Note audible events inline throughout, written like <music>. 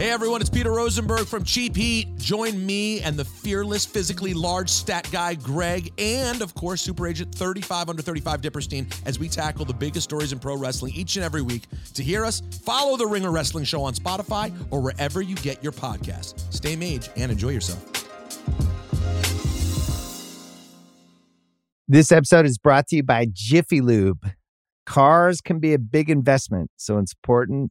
Hey everyone, it's Peter Rosenberg from Cheap Heat. Join me and the fearless, physically large stat guy Greg, and of course, Super Agent 35 under 35 Dipperstein as we tackle the biggest stories in pro wrestling each and every week. To hear us, follow the Ringer Wrestling Show on Spotify or wherever you get your podcasts. Stay mage and enjoy yourself. This episode is brought to you by Jiffy Lube. Cars can be a big investment, so it's important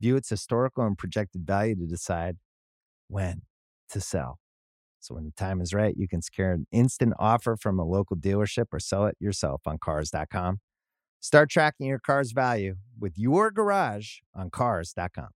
view its historical and projected value to decide when to sell. So when the time is right, you can secure an instant offer from a local dealership or sell it yourself on cars.com. Start tracking your car's value with your garage on cars.com.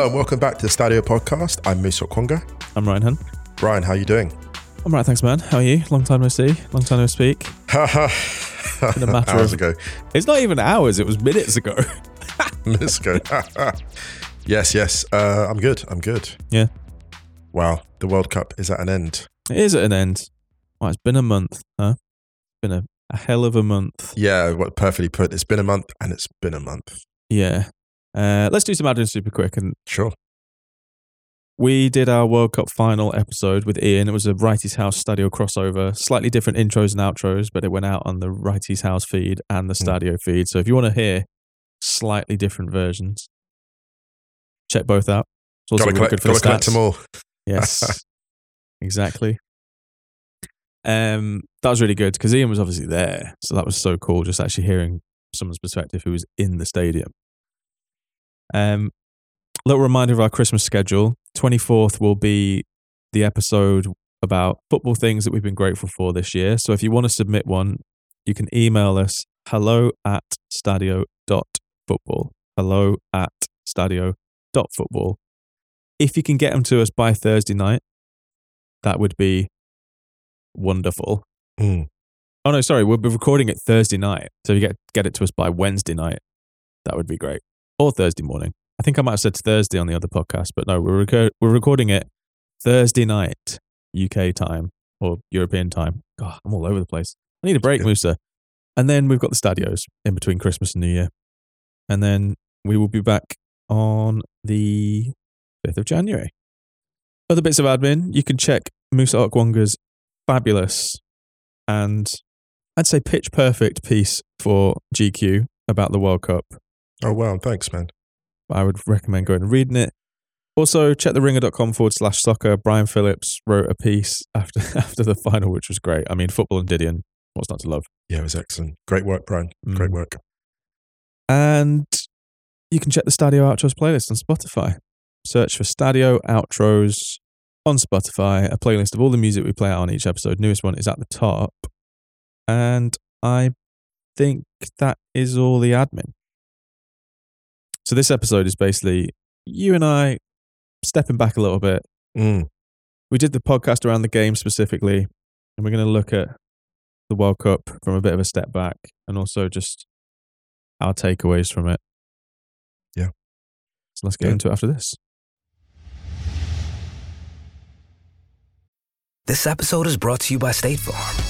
Hello and welcome back to the Stadio podcast. I'm Musa Okwonga. I'm Ryan Hunt. Ryan, how are you doing? I'm right, thanks, man. How are you? Long time no see. Long time no speak. Been a matter <laughs> Hours of- ago. It's not even hours. It was minutes ago. <laughs> Minutes ago. <laughs> yes, yes. Uh, I'm good. I'm good. Yeah. Wow. The World Cup is at an end. It is at an end. Well, it's been a month, huh? Been a, a hell of a month. Yeah, what perfectly put. It's been a month and it's been a month. Yeah. Uh, let's do some admin super quick. And Sure. we did our World Cup final episode with Ian. It was a Wrighty's House Stadio crossover. Slightly different intros and outros, but it went out on the Wrighty's House feed and the Hmm. Stadio feed. So if you want to hear slightly different versions, check both out. It's also Gotta really collect, good for gotta the collect stats. them all. Yes, <laughs> exactly. Um, that was really good because Ian was obviously there, so that was so cool. Just actually hearing someone's perspective who was in the stadium. Um, little reminder of our Christmas schedule: twenty fourth will be the episode about football things that we've been grateful for this year. So if you want to submit one, you can email us hello at stadio.football. Hello at stadio.football. If you can get them to us by Thursday night, that would be wonderful. Mm. Oh no, sorry, we'll be recording it Thursday night. So if you get get it to us by Wednesday night, that would be great. Or Thursday morning. I think I might have said Thursday on the other podcast, but no, we're reco- we're recording it Thursday night, UK time or European time. God, I'm all over the place. I need a break. Musa. And then we've got the stadios in between Christmas and New Year. And then we will be back on the 5th of January. Other bits of admin, you can check Musa Okwonga's fabulous and I'd say pitch perfect piece for GQ about the World Cup. Oh, wow. Thanks, man. I would recommend going and reading it. Also, check the ringer.com forward slash soccer. Brian Phillips wrote a piece after <laughs> after the final, which was great. I mean, football and Didion, what's not to love? Yeah, it was excellent. Great work, Brian. Great Mm. work. And you can check the Stadio Outros playlist on Spotify. Search for Stadio Outros on Spotify, a playlist of all the music we play out on each episode. Newest one is at the top. And I think that is all the admin. So this episode is basically you and I stepping back a little bit. Mm. We did the podcast around the game specifically, and we're going to look at the World Cup from a bit of a step back and also just our takeaways from it. Yeah. So let's get Yeah. into it after this. This episode is brought to you by State Farm.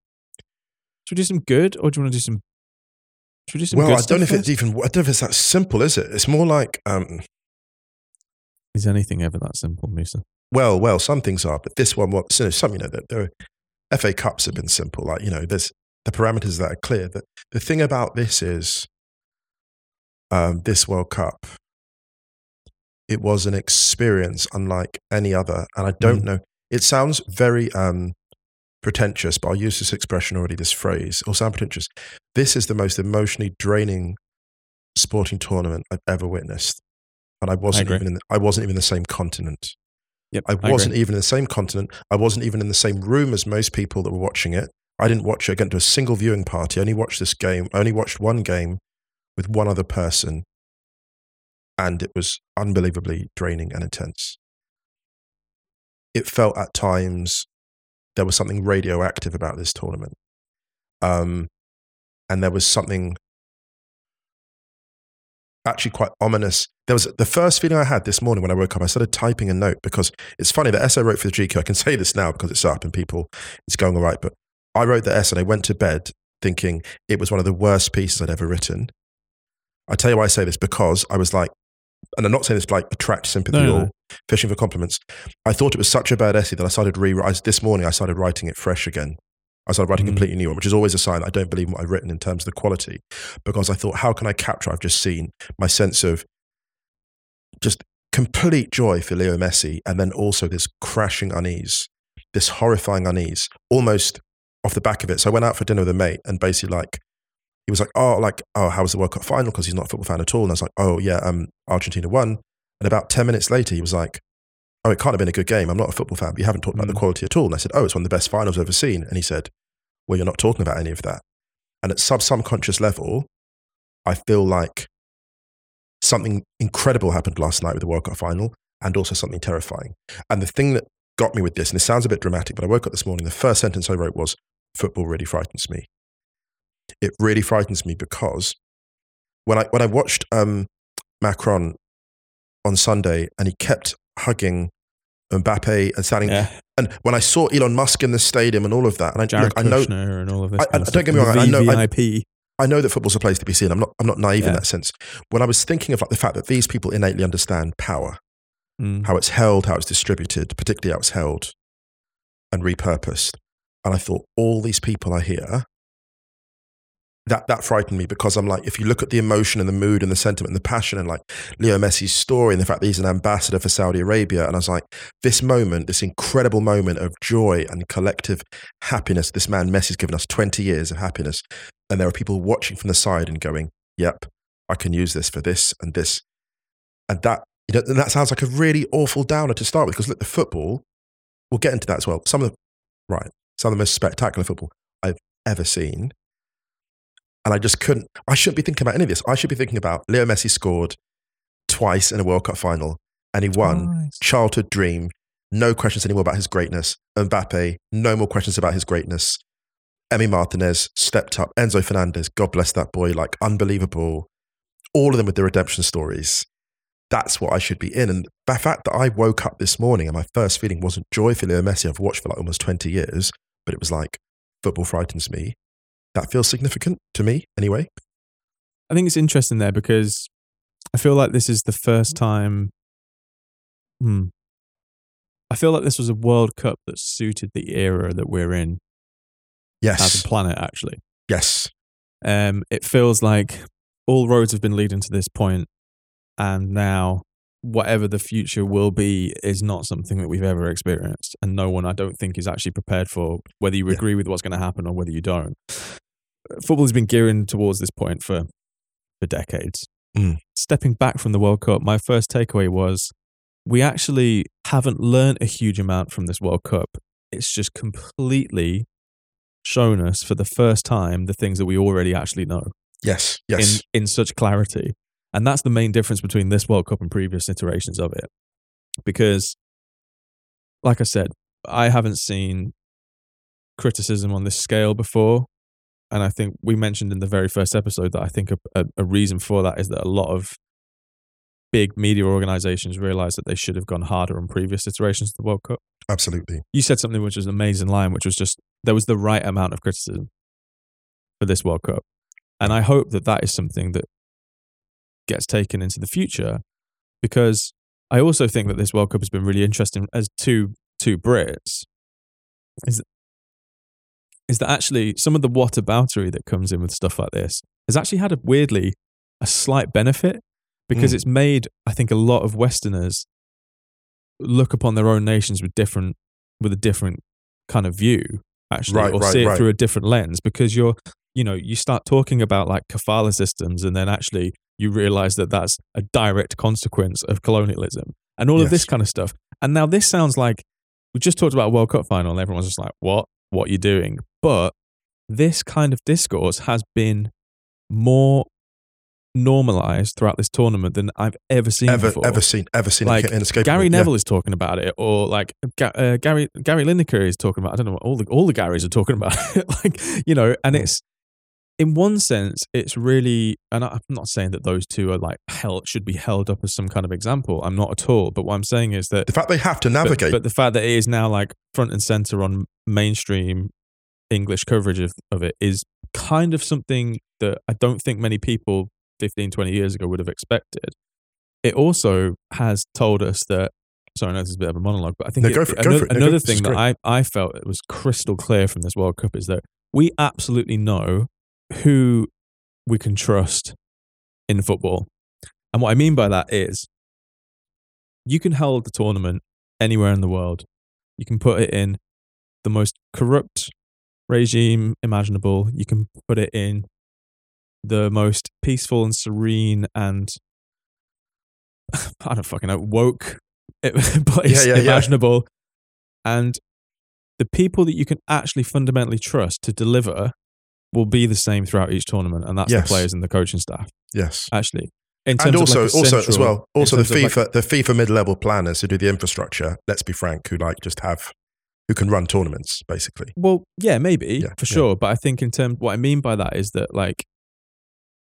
Should we do some good, or do you want to do some? Should we do some? Well, good I don't know if stuff it's even. I don't know if it's that simple, is it? It's more like, um. Is anything ever that simple, Musa? well, well, some things are, but this one, what? So some, you know, there, there are, FA Cups have been simple. Like, you know, there's the parameters that are clear. The, the thing about this is, um, this World Cup, it was an experience unlike any other, and I don't Mm. know. It sounds very um, pretentious, but I'll use this expression already. This phrase, or sound pretentious. This is the most emotionally draining sporting tournament I've ever witnessed, and I wasn't agree. even. In the, I wasn't even in the same continent. Yep, I wasn't even in the same continent. I wasn't even in the same room as most people that were watching it. I didn't watch it. I went to a single viewing party. I only watched this game. I only watched one game with one other person, and it was unbelievably draining and intense. It felt at times there was something radioactive about this tournament, um, and there was something actually quite ominous. There was the first feeling I had this morning when I woke up. I started typing a note because it's funny. The essay I wrote for the GQ, I can say this now because it's up and people, it's going all right. But I wrote the essay and I went to bed thinking it was one of the worst pieces I'd ever written. I tell you why I say this because I was like, and I'm not saying this to like attract sympathy No, no, or no. Fishing for compliments. I thought it was such a bad essay that I started re. I, this morning I started writing it fresh again. I started writing Mhm. completely new one, which is always a sign I don't believe in what I've written in terms of the quality, because I thought, how can I capture? I've just seen my sense of just complete joy for Leo Messi, and then also this crashing unease, this horrifying unease, almost off the back of it. So I went out for dinner with a mate, and basically like he was like, "Oh, like oh, how was the World Cup final?" Because he's not a football fan at all, and I was like, "Oh yeah, um, Argentina won." And about ten minutes later, he was like, "Oh, it can't have been a good game. I'm not a football fan, but you haven't talked about the Mm. quality at all." And I said, "Oh, it's one of the best finals I've ever seen." And he said, "Well, you're not talking about any of that." And at sub subconscious level, I feel like something incredible happened last night with the World Cup final, and also something terrifying. And the thing that got me with this, and it sounds a bit dramatic, but I woke up this morning. The first sentence I wrote was, "Football really frightens me." It really frightens me because when I when I watched um, Macron on Sunday, and he kept hugging Mbappe and standing, Yeah, and when I saw Elon Musk in the stadium and all of that, and I, Jared look, I know and all of this. I- I- don't get me wrong, I know- I- I know that football's a place to be seen. I'm not I'm not naive in that sense. When I was thinking of like the fact that these people innately understand power, Mm. how it's held, how it's distributed, particularly how it's held and repurposed. And I thought, all these people are here. That that frightened me because I'm like, if you look at the emotion and the mood and the sentiment and the passion and like Leo Messi's story and the fact that he's an ambassador for Saudi Arabia, and I was like, this moment, this incredible moment of joy and collective happiness, this man Messi's given us 20 years of happiness. And there are people watching from the side and going, Yep, I can use this for this and this. And that you know, and that sounds like a really awful downer to start with because look, the football, we'll get into that as well. Some of the, right, some of the most spectacular football I've ever seen. And I just couldn't, I shouldn't be thinking about any of this. I should be thinking about Leo Messi scored twice in a World Cup final and he won. Nice. Childhood dream. No questions anymore about his greatness. Mbappe, no more questions about his greatness. Emi Martinez stepped up. Enzo Fernandez, God bless that boy, like unbelievable. All of them with their redemption stories. That's what I should be in. And the fact that I woke up this morning and my first feeling wasn't joy for Leo Messi, I've watched for like almost 20 years, but it was like, football frightens me. That feels significant to me anyway. I think it's interesting there because I feel like this is the first time. Hmm. I feel like this was a World Cup that suited the era that we're in Yes. as a planet. Actually, Yes. um, it feels like all roads have been leading to this point, and now whatever the future will be is not something that we've ever experienced, and no one, I don't think, is actually prepared for. Whether you Yeah. agree with what's going to happen or whether you don't, football has been gearing towards this point for for decades. Mm. Stepping back from the World Cup, my first takeaway was we actually haven't learned a huge amount from this World Cup. It's just completely shown us for the first time the things that we already actually know Yes, yes. in in such clarity. And that's the main difference between this World Cup and previous iterations of it. Because like I said, I haven't seen criticism on this scale before. And I think we mentioned in the very first episode that I think a, a, a reason for that is that a lot of big media organizations realized that they should have gone harder on previous iterations of the World Cup. Absolutely. You said something which was an amazing line, which was just there was the right amount of criticism for this World Cup. And I hope that that is something that gets taken into the future because I also think that this World Cup has been really interesting as two two Brits is that, is that actually some of the whataboutery that comes in with stuff like this has actually had a weirdly a slight benefit because Mm. it's made I think a lot of Westerners look upon their own nations with different with a different kind of view actually Right, or right, see it right. through a different lens because you're you know you start talking about like kafala systems and then actually you realize that that's a direct consequence of colonialism and all of this kind of stuff and now this sounds like we just talked about a world cup final and everyone's just like what what you doing but this kind of discourse has been more normalized throughout this tournament than I've ever seen Ever, before ever seen, ever seen like. Gary Yeah. Neville is talking about it, or like uh, Gary Gary Lineker is talking about. I don't know. All the all the Garys are talking about <laughs> it. like you know, and Mm. it's in one sense, it's really. And I'm not saying that those two are like held should be held up as some kind of example. I'm not at all. But what I'm saying is that The fact they have to navigate. But, the fact that it is now like front and center on mainstream English coverage of, of it is kind of something that I don't think many people 15, 20 years ago would have expected. It also has told us that. Sorry, I know this is a bit of a monologue, but I think No, it- go for it, go another, for it. No, another thing that I, I felt it was crystal clear from this World Cup is that we absolutely know who we can trust in football. And what I mean by that is you can hold the tournament anywhere in the world. You can put it in the most corrupt regime imaginable. You can put it in the most peaceful and serene and <laughs> I don't fucking know woke <laughs> place Yeah, yeah, yeah. imaginable. And the people that you can actually fundamentally trust to deliver will be the same throughout each tournament, and that's Yes. the players and the coaching staff. yes. Actually, in terms And also, like also as well, also the of like- FIFA, the FIFA mid-level planners who do the infrastructure. Let's be frank, who like just have, who can run tournaments basically. Well, yeah, maybe Yeah, for yeah. sure. But I think in terms, what I mean by that is that like,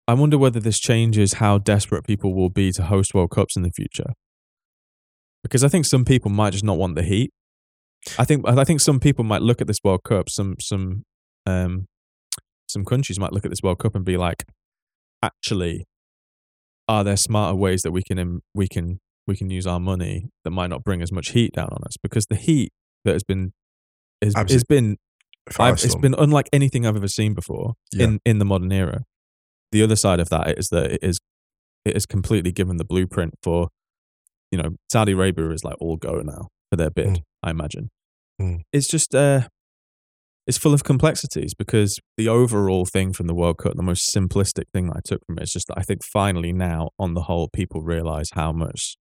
I wonder whether this changes how desperate people will be to host World Cups in the future. Because I think some people might just not want the heat. I think I think some people might look at this World Cup. Some some um some countries might look at this World Cup and be like, actually, are there smarter ways that we can we can we can use our money that might not bring as much heat down on us? Because the heat that has been has, has been it's been unlike anything I've ever seen before Yeah. in, in the modern era. The other side of that is that it is it is completely given the blueprint for, you know, Saudi Arabia is like all go now for their bid. Mm. I imagine Mm. it's just uh, it's full of complexities because the overall thing from the World Cup, the most simplistic thing that I took from it is just that I think finally now, on the whole, people realize how much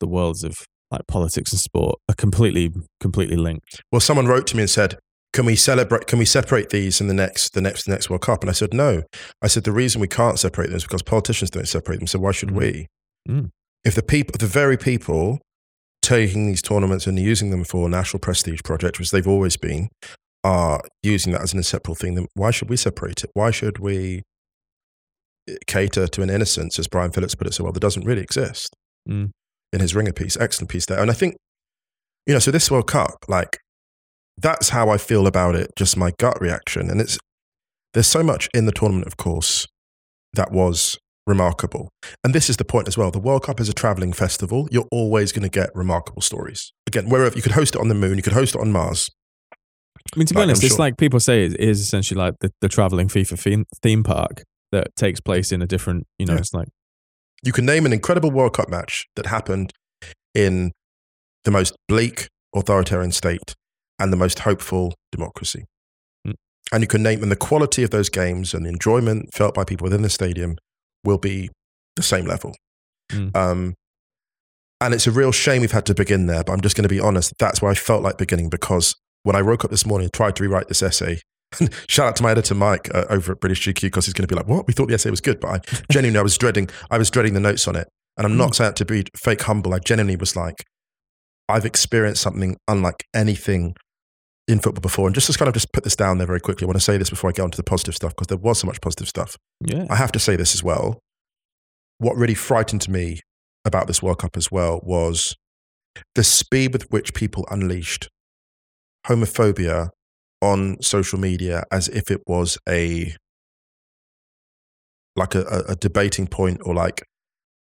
the worlds of like politics and sport are completely completely linked. Well, someone wrote to me and said, "Can we celebrate? Can we separate these in the next, the next, the next World Cup?" And I said, "No." I said the reason we can't separate them is because politicians don't separate them. So why should Mm. we? Mm. If the people, the very people taking these tournaments and using them for national prestige projects, which they've always been, are using that as an inseparable thing, then why should we separate it? Why should we eh, cater to an innocence, as Brian Phillips put it so well, that doesn't really exist? Mm. in his ringer piece. Excellent piece there. And I think, you know, so this World Cup, like, that's how I feel about it, just my gut reaction. And it's, there's so much in the tournament, of course, that was remarkable. And this is the point as well. The World Cup is a traveling festival. You're always going to get remarkable stories. Again, wherever you could host it on the moon, you could host it on Mars. I mean, to be Like, honest, it's like people say it is essentially like the, the traveling FIFA theme, theme park that takes place in a different, you know, Yeah. it's like, You can name an incredible World Cup match that happened in the most bleak authoritarian state and the most hopeful democracy. Mm. And you can name, and the quality of those games and the enjoyment felt by people within the stadium will be the same level. Mm. Um, and it's a real shame we've had to begin there, but I'm just going to be honest. That's where I felt like beginning because when I woke up this morning and tried to rewrite this essay, <laughs> Shout out to my editor Mike uh, over at British GQ because he's going to be like, "What? We thought the essay was good," but I <laughs> genuinely I was dreading. I was dreading the notes on it, and I'm not saying to be fake humble. I genuinely was like, I've experienced something unlike anything in football before. And just to kind of just put this down there very quickly, I want to say this before I get on to the positive stuff because there was so much positive stuff. Yeah. I have to say this as well. What really frightened me about this World Cup as well was the speed with which people unleashed homophobia on social media as if it was a like a, a, debating point or like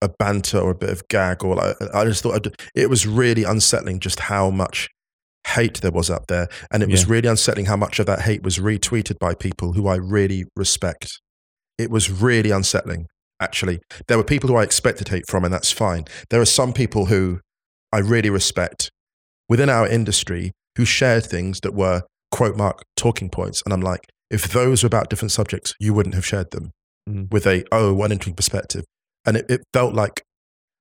a banter or a bit of gag or like, I just thought I'd- it was really unsettling just how much hate there was out there. And it was really unsettling how much of that hate was retweeted by people who I really respect. It was really unsettling actually. There were people who I expected hate from and that's fine. There are some people who I really respect. Within our industry who shared things that were quote mark talking points and I'm like if those were about different subjects you wouldn't have shared them Mm. with a oh one interesting perspective and it, it felt like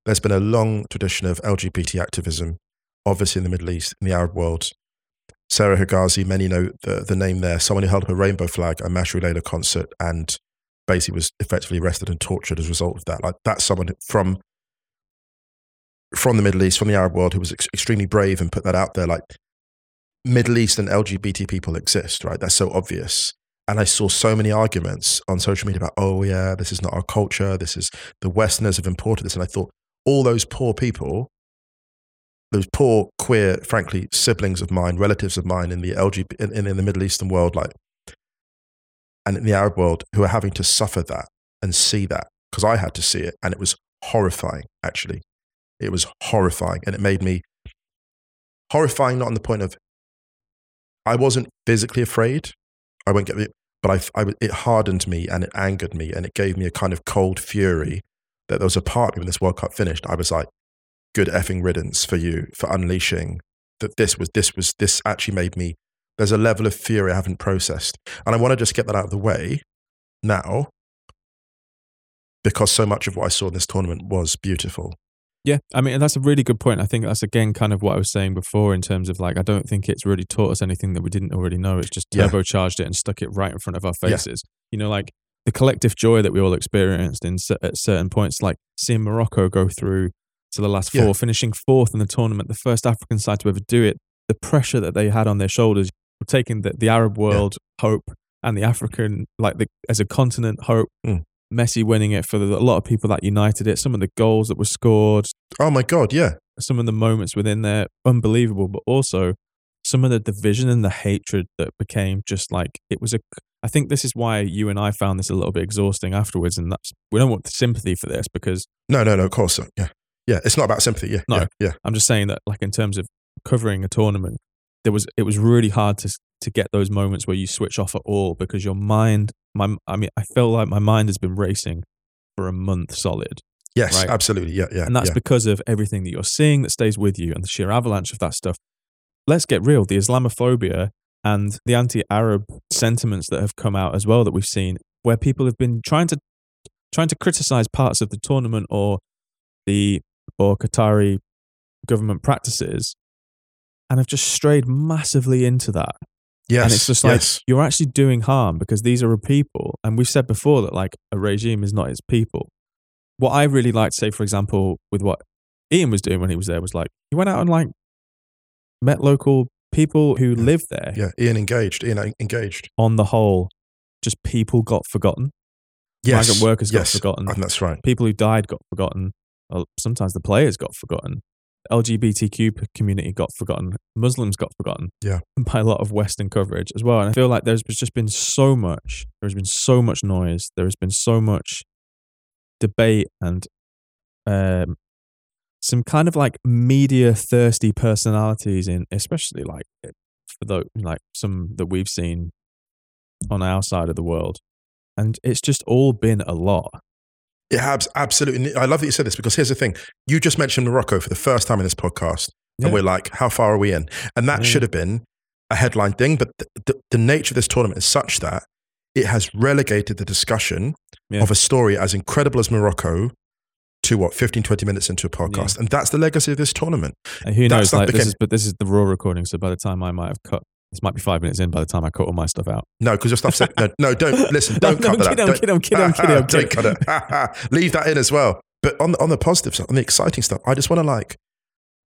there's been a long tradition of LGBT activism, obviously in the Middle East, in the Arab world. Sarah Hegazi, many know the, the name there, someone who held up a rainbow flag at a Mashrou' Leila concert and basically was effectively arrested and tortured as a result of that. Like that's someone from from the Middle East, from the Arab world, who was ex- extremely brave and put that out there. Like Middle Eastern LGBT people exist, right? That's so obvious. And I saw so many arguments on social media about, oh yeah, this is not our culture. This is the Westerners have imported this. And I thought, all those poor people, those poor queer, frankly, siblings of mine, relatives of mine in the LGBT in, in the Middle Eastern world, like, and in the Arab world, who are having to suffer that and see that because I had to see it, and it was horrifying. Actually, it was horrifying, and it made me horrifying. Not on the point of I wasn't physically afraid. I won't get it, but I, I, it hardened me and it angered me, and it gave me a kind of cold fury that there was a part of me when this World Cup finished. I was like, "Good effing riddance for you for unleashing that." This was this was this actually made me. There's a level of fury I haven't processed, and I want to just get that out of the way now because so much of what I saw in this tournament was beautiful. Yeah, I mean, that's a really good point. I think that's again kind of what I was saying before in terms of like, I don't think it's really taught us anything that we didn't already know. It's just Yeah. turbocharged it and stuck it right in front of our Yeah. faces. You know, like the collective joy that we all experienced in at certain points, like seeing Morocco go through to the last four, Yeah. finishing fourth in the tournament, the first African side to ever do it. The pressure that they had on their shoulders, taking the, the Arab world hope and the African, like the as a continent hope. Mm. Messi winning it for the, a lot of people that united it. Some of the goals that were scored, Oh my god, yeah, some of the moments within there unbelievable but also some of the division and the hatred that became just like it was a i think this is why you and i found this a little bit exhausting afterwards and that's we don't want sympathy for this because no, no, no, of course, not. yeah, yeah. It's not about sympathy, yeah, No. yeah, yeah. i'm just saying that like in terms of covering a tournament there was it was really hard to to get those moments where you switch off at all because your mind my i mean i feel like my mind has been racing for a month solid Yes, Right. absolutely, yeah, yeah, and that's yeah. because of everything that you're seeing that stays with you and the sheer avalanche of that stuff. Let's get real. The Islamophobia and the anti-Arab sentiments that have come out as well that we've seen, where people have been trying to trying to criticize parts of the tournament or the or Qatari government practices, and have just strayed massively into that. Yes, and it's just like yes. you're actually doing harm because these are a people, and we've said before that like a regime is not its people. What I really like to say for example, with what Ian was doing when he was there, was like he went out and like met local people who Yeah. live there. yeah, Ian engaged, Ian en- engaged. On the whole, just people got forgotten. Yes, Migrant workers got forgotten. and that's right. People who died got forgotten. Well, sometimes the players got forgotten. LGBTQ community got forgotten. Muslims got forgotten. Yeah. By a lot of Western coverage as well. And I feel like there's just been so much. There's been so much noise. There has been so much debate and um, some kind of like media thirsty personalities in, especially like for the like some that we've seen on our side of the world. And it's just all been a lot. It has absolutely. I love that you said this because here's the thing: you just mentioned Morocco for the first time in this podcast, Yeah. and we're like, "How far are we in?" And that Yeah. should have been a headline thing, but the, the, the nature of this tournament is such that it has relegated the discussion Yeah. of a story as incredible as Morocco to what 15, 20 minutes into a podcast, and that's the legacy of this tournament. And who That's knows? Like the this is, but this is the raw recording. So by the time I might have cut This might be five minutes in by the time I cut all my stuff out. No, because your stuff said no. No, don't <laughs> listen. Don't No, cut no, that. I'm kidding, I'm Don't- kidding, I'm kidding, I'm kidding, <laughs> Don't cut it. <laughs> Leave that in as well. But on the, on the positive stuff, on the exciting stuff, I just want to like,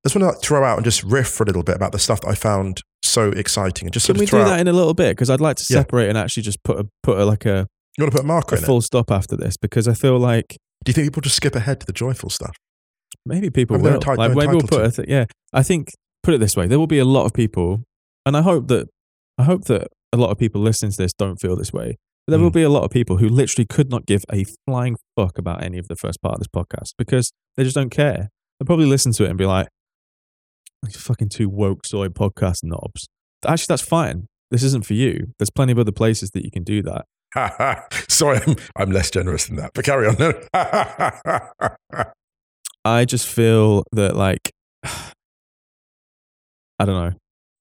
I just want to like throw out and just riff for a little bit about the stuff that I found so exciting and just Can we do out. that in a little bit? Because I'd like to Yeah. separate and actually just put a put a, like a, you want to put a marker a in it? full stop after this because I feel like Do you think people just skip ahead to the joyful stuff? maybe people will. enti- like maybe we'll put a th- yeah. I think put it this way: there will be a lot of people, and I hope that I hope that a lot of people listening to this don't feel this way. But there will Mm. be a lot of people who literally could not give a flying fuck about any of the first part of this podcast because they just don't care. They'll probably listen to it and be like, "These fucking two woke soy podcast knobs." Actually, that's fine. This isn't for you. There's plenty of other places that you can do that. <laughs> Sorry, I'm, I'm less generous than that, but carry on. <laughs> I just feel that like <sighs> I don't know.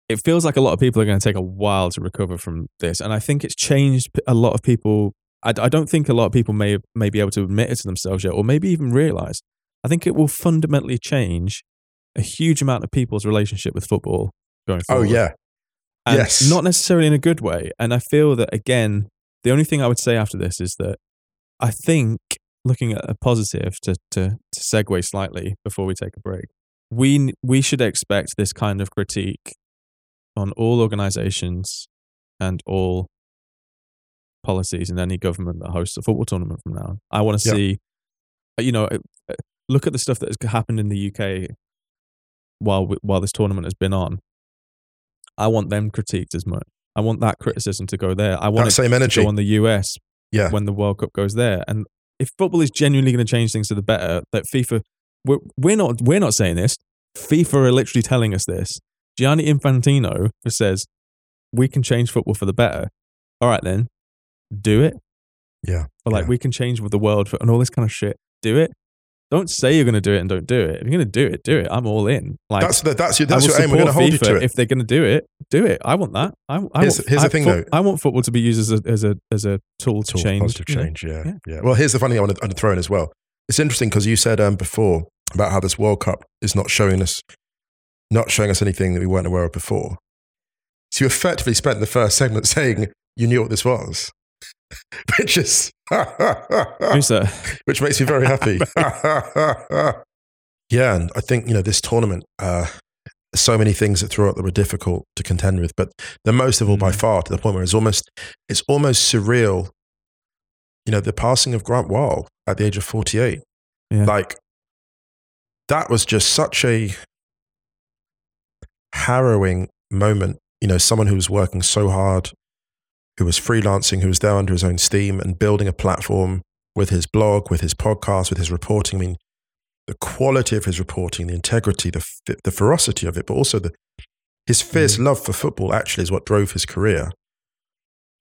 It feels like a lot of people are going to take a while to recover from this, and I think it's changed a lot of people. I, I don't think a lot of people may may be able to admit it to themselves yet, or maybe even realize. I think it will fundamentally change a huge amount of people's relationship with football going oh, forward. oh yeah, And Yes. Not necessarily in a good way. And I feel that, again, the only thing I would say after this is that I think, looking at a positive to, to, to segue slightly before we take a break, we, we should expect this kind of critique on all organizations and all policies in any government that hosts a football tournament from now on. I want to Yeah. see, uh, you know, uh, uh, look at the stuff that has happened in the UK while while this tournament has been on. I want them critiqued as much. I want that criticism to go there. I want that same to energy. go on the US Yeah, when the World Cup goes there. And if football is genuinely going to change things to the better, that FIFA, we're, we're not we're not saying this. FIFA are literally telling us this. Gianni Infantino says we can change football for the better. All right, then, do it. Yeah, Or like yeah. we can change with the world for, and all this kind of shit. Do it. Don't say you're going to do it and don't do it. If you're going to do it, do it. I'm all in. Like that's the, that's your I that's your aim. We're going to hold you FIFA to it. If they're going to do it, do it. I want that. I, I Here's- want, here's the thing, fo- though. I want football to be used as a as a as a tool to Tool, change. positive change. Yeah, Yeah. yeah, Well, here's the funny thing I want to, I want to throw in as well. It's interesting because you said um, before about how this World Cup is not showing us, not showing us anything that we weren't aware of before. So you effectively spent the first segment <laughs> saying you knew what this was, <laughs> which is <laughs> Who's that? which makes me very happy. yeah, and I think you know this tournament. Uh, so many things that throughout that were difficult to contend with, but the most of all, by Mm. far, to the point where it's almost it's almost surreal. You know, the passing of Grant Wahl at the age of forty-eight. Yeah. Like that was just such a harrowing moment. You know, someone who was working so hard, who was freelancing, who was there under his own steam and building a platform with his blog, with his podcast, with his reporting. I mean, the quality of his reporting, the integrity, the the ferocity of it, but also the his fierce love for football actually is what drove his career.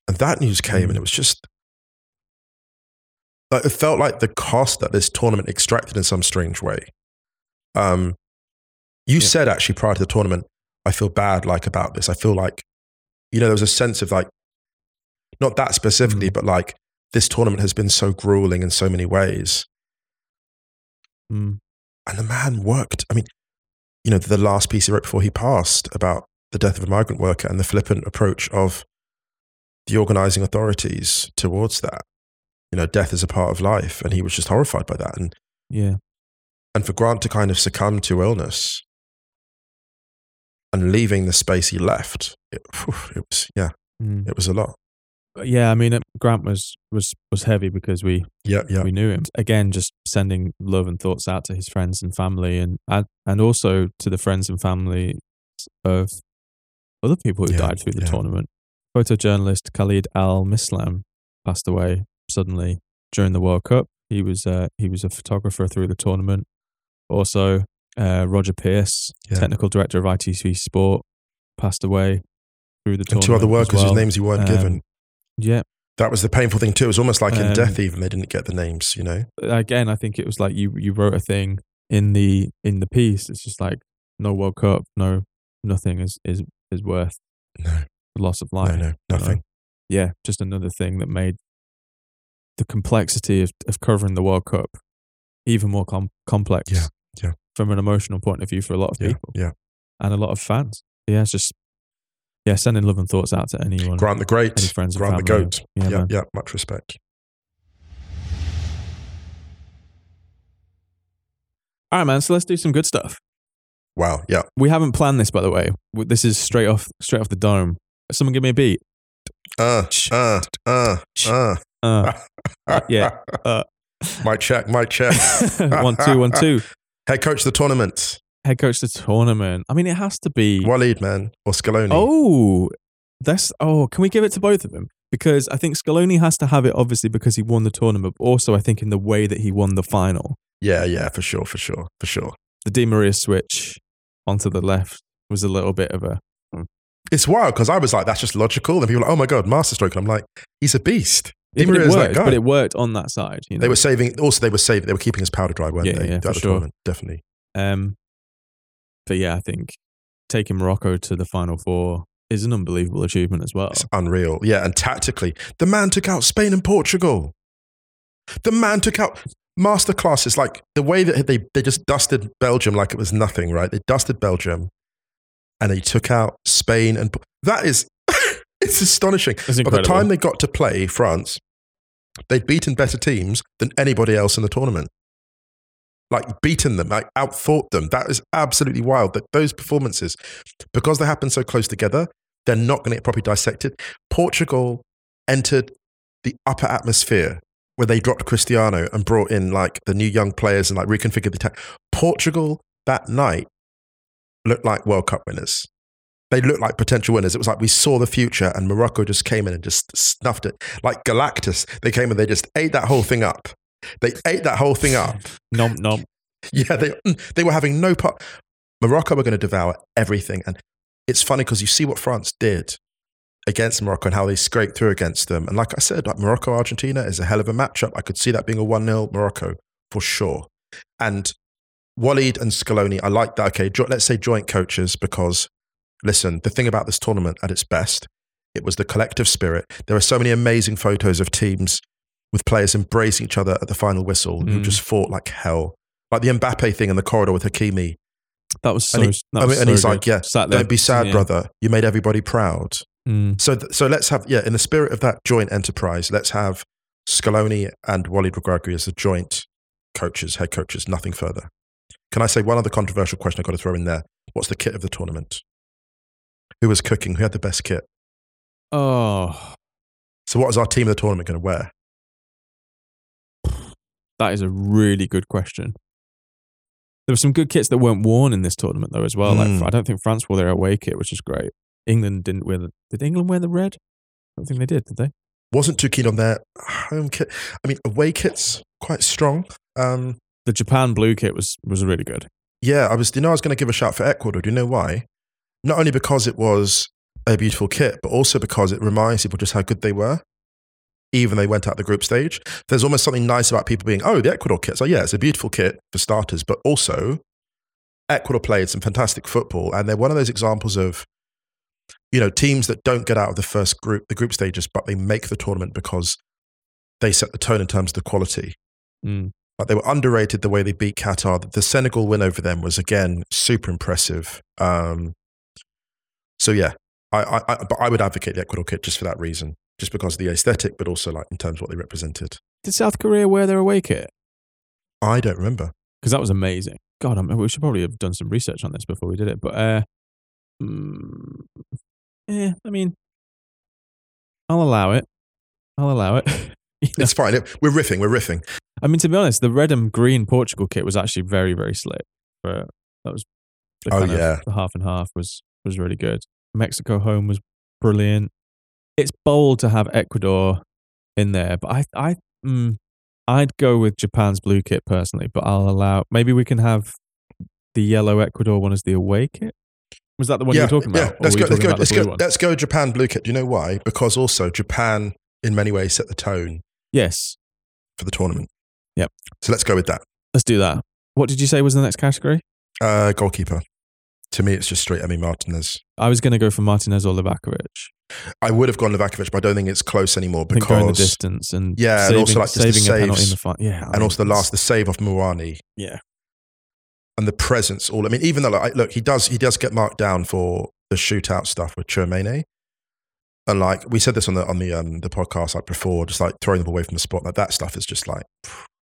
And that news came, and it was just like, it felt like the cost that this tournament extracted in some strange way. Um, you Yeah. said actually prior to the tournament, I feel bad like about this. I feel like, you know, there was a sense of like, not that specifically, Mm. but like this tournament has been so grueling in so many ways. Mm. And the man worked. I mean, you know, the last piece he wrote before he passed about the death of a migrant worker and the flippant approach of the organizing authorities towards that. You know, death is a part of life. And he was just horrified by that. And, Yeah. and for Grant to kind of succumb to illness and leaving the space he left, it, it was, yeah, Mm. it was a lot. Yeah. I mean, uh, Grant was was was heavy because we Yeah, yeah. we knew him. Again, just sending love and thoughts out to his friends and family, and and, and also to the friends and family of other people who Yeah, died through the yeah. tournament. Photojournalist Khalid Al Misslam passed away suddenly during the World Cup. He was uh, he was a photographer through the tournament. Also, uh, Roger Pearce, Yeah. technical director of ITV Sport, passed away through the And two other workers well. whose names you weren't Um, given. Yeah, That was the painful thing too. It was almost like in Um, death, even they didn't get the names, you know? again, I think it was like you you wrote a thing in the in the piece. It's just like no World Cup, no nothing is is is worth No, the loss of life. no, know? nothing. Yeah, just another thing that made the complexity of, of covering the World Cup even more com- complex. Yeah. From an emotional point of view for a lot of Yeah, people yeah. and a lot of fans. Yeah, it's just Yeah, sending love and thoughts out to anyone. Grant the Great, Any friends and Grant the. Goat. Yeah, Yeah, yeah, much respect. All right, man. So let's do some good stuff. Wow, yeah. We haven't planned this, by the way. This is straight off, straight off the dome. Someone give me a beat. Uh, uh, uh, uh. <laughs> Uh, yeah. Uh. mic check, mic check. <laughs> one, two, one, two. Head coach of the tournament, Head coach of the tournament. I mean, it has to be. Waleed, man, or Scaloni. Oh, that's. Oh, can we give it to both of them? Because I think Scaloni has to have it, obviously, because he won the tournament, but also I think in the way that he won the final. Yeah, yeah, for sure, for sure, for sure. The Di Maria switch onto the left was a little bit of a. Hmm. It's wild because I was like, that's just logical. And people were like, oh my God, masterstroke. And I'm like, he's a beast. Di but it Maria's worked, but it worked on that side. You know? They were saving, also, they were saving, they were keeping his powder dry, weren't Yeah, they? yeah, for the sure. tournament, definitely. Um, but yeah, I think taking Morocco to the final four is an unbelievable achievement as well. It's unreal. Yeah, and tactically, the man took out Spain and Portugal. The man took out masterclasses. Like the way that they, they just dusted Belgium like it was nothing, right? They dusted Belgium and they took out Spain and that is, it's astonishing. It's By the time they got to play France, they'd beaten better teams than anybody else in the tournament. Like beaten them, like outfought them. That is absolutely wild. That those performances, because they happen so close together, they're not going to get properly dissected. Portugal entered the upper atmosphere where they dropped Cristiano and brought in like the new young players and like reconfigured the attack. Portugal that night looked like World Cup winners. They looked like potential winners. It was like we saw the future and Morocco just came in and just snuffed it. Like Galactus, they came and they just ate that whole thing up. They ate that whole thing up. <laughs> Nom nom. Yeah, they mm, they were having no part. Morocco were going to devour everything, and it's funny because you see what France did against Morocco and how they scraped through against them. And like I said, like Morocco Argentina is a hell of a matchup. I could see that being a one 0 Morocco for sure. And Waleed and Scaloni, I like that. Okay, let's say joint coaches because listen, the thing about this tournament at its best, it was the collective spirit. There are so many amazing photos of teams with players embracing each other at the final whistle who Mm. just fought like hell. Like the Mbappe thing in the corridor with Hakimi. That was so. And he- I mean, and so he's good. like, yeah, Don't be sad, yeah. brother. You made everybody proud. Mm. So, th- so let's have, yeah, in the spirit of that joint enterprise, let's have Scaloni and Waleed Regragui as the joint coaches, head coaches, nothing further. Can I say one other controversial question I've got to throw in there? What's the kit of the tournament? Who was cooking? Who had the best kit? Oh, So, what is our team of the tournament going to wear? that is a really good question. There were some good kits that weren't worn in this tournament though as well. Mm. Like I don't think France wore their away kit, which is great. England didn't wear the. Did England wear the red? I don't think they did. Did they? Wasn't too keen on their home kit. I mean, away kit's quite strong. Um, The Japan blue kit was was really good. Yeah, I was. You know, I was going to give a shout for Ecuador. Do you know why? Not only because it was a beautiful kit, but also because it reminds people just how good they were, even they went out the group stage. There's almost something nice about people being, oh, the Ecuador kit. So yeah, it's a beautiful kit for starters, but also Ecuador played some fantastic football, and they're one of those examples of, you know, teams that don't get out of the first group, the group stages, but they make the tournament because they set the tone in terms of the quality. Mm. Like they were underrated the way they beat Qatar. The Senegal win over them was again super impressive. Um, so yeah, I, I, I, but I would advocate the Ecuador kit just for that reason, just because of the aesthetic, but also like in terms of what they represented. Did South Korea wear their away kit? I don't remember. Because that was amazing. God, I mean, we should probably have done some research on this before we did it. But uh, mm, yeah, I mean, I'll allow it. I'll allow it. <laughs> You know, It's fine. We're riffing. We're riffing. I mean, to be honest, the red and green Portugal kit was actually very, very slick. But that was the Oh, kind of- yeah. the half and half was was really good. Mexico home was brilliant. It's bold to have Ecuador in there, but I I mm, I'd go with Japan's blue kit personally. But I'll allow maybe we can have the yellow Ecuador one as the away kit. Was that the one you were talking about? Yeah, let's go. Let's go. Let's go. one? Let's go. Japan blue kit. Do you know why? Because also Japan, in many ways, set the tone Yes, for the tournament. Yep. So let's go with that. let's do that. What did you say was the next category? Uh, goalkeeper. To me, it's just straight Emi Martinez. I was going to go for Martinez or Livakovic. I would have gone Livakovic, but I don't think it's close anymore because going the distance and Yeah, and also, like, saving a penalty in the final. Yeah, I and mean, also the last the save of Muani Yeah, and the presence all I mean even though like, look he does he does get marked down for the shootout stuff with Chouameni. And like we said this on the on the um the podcast like before, just like throwing them away from the spot, like that stuff is just like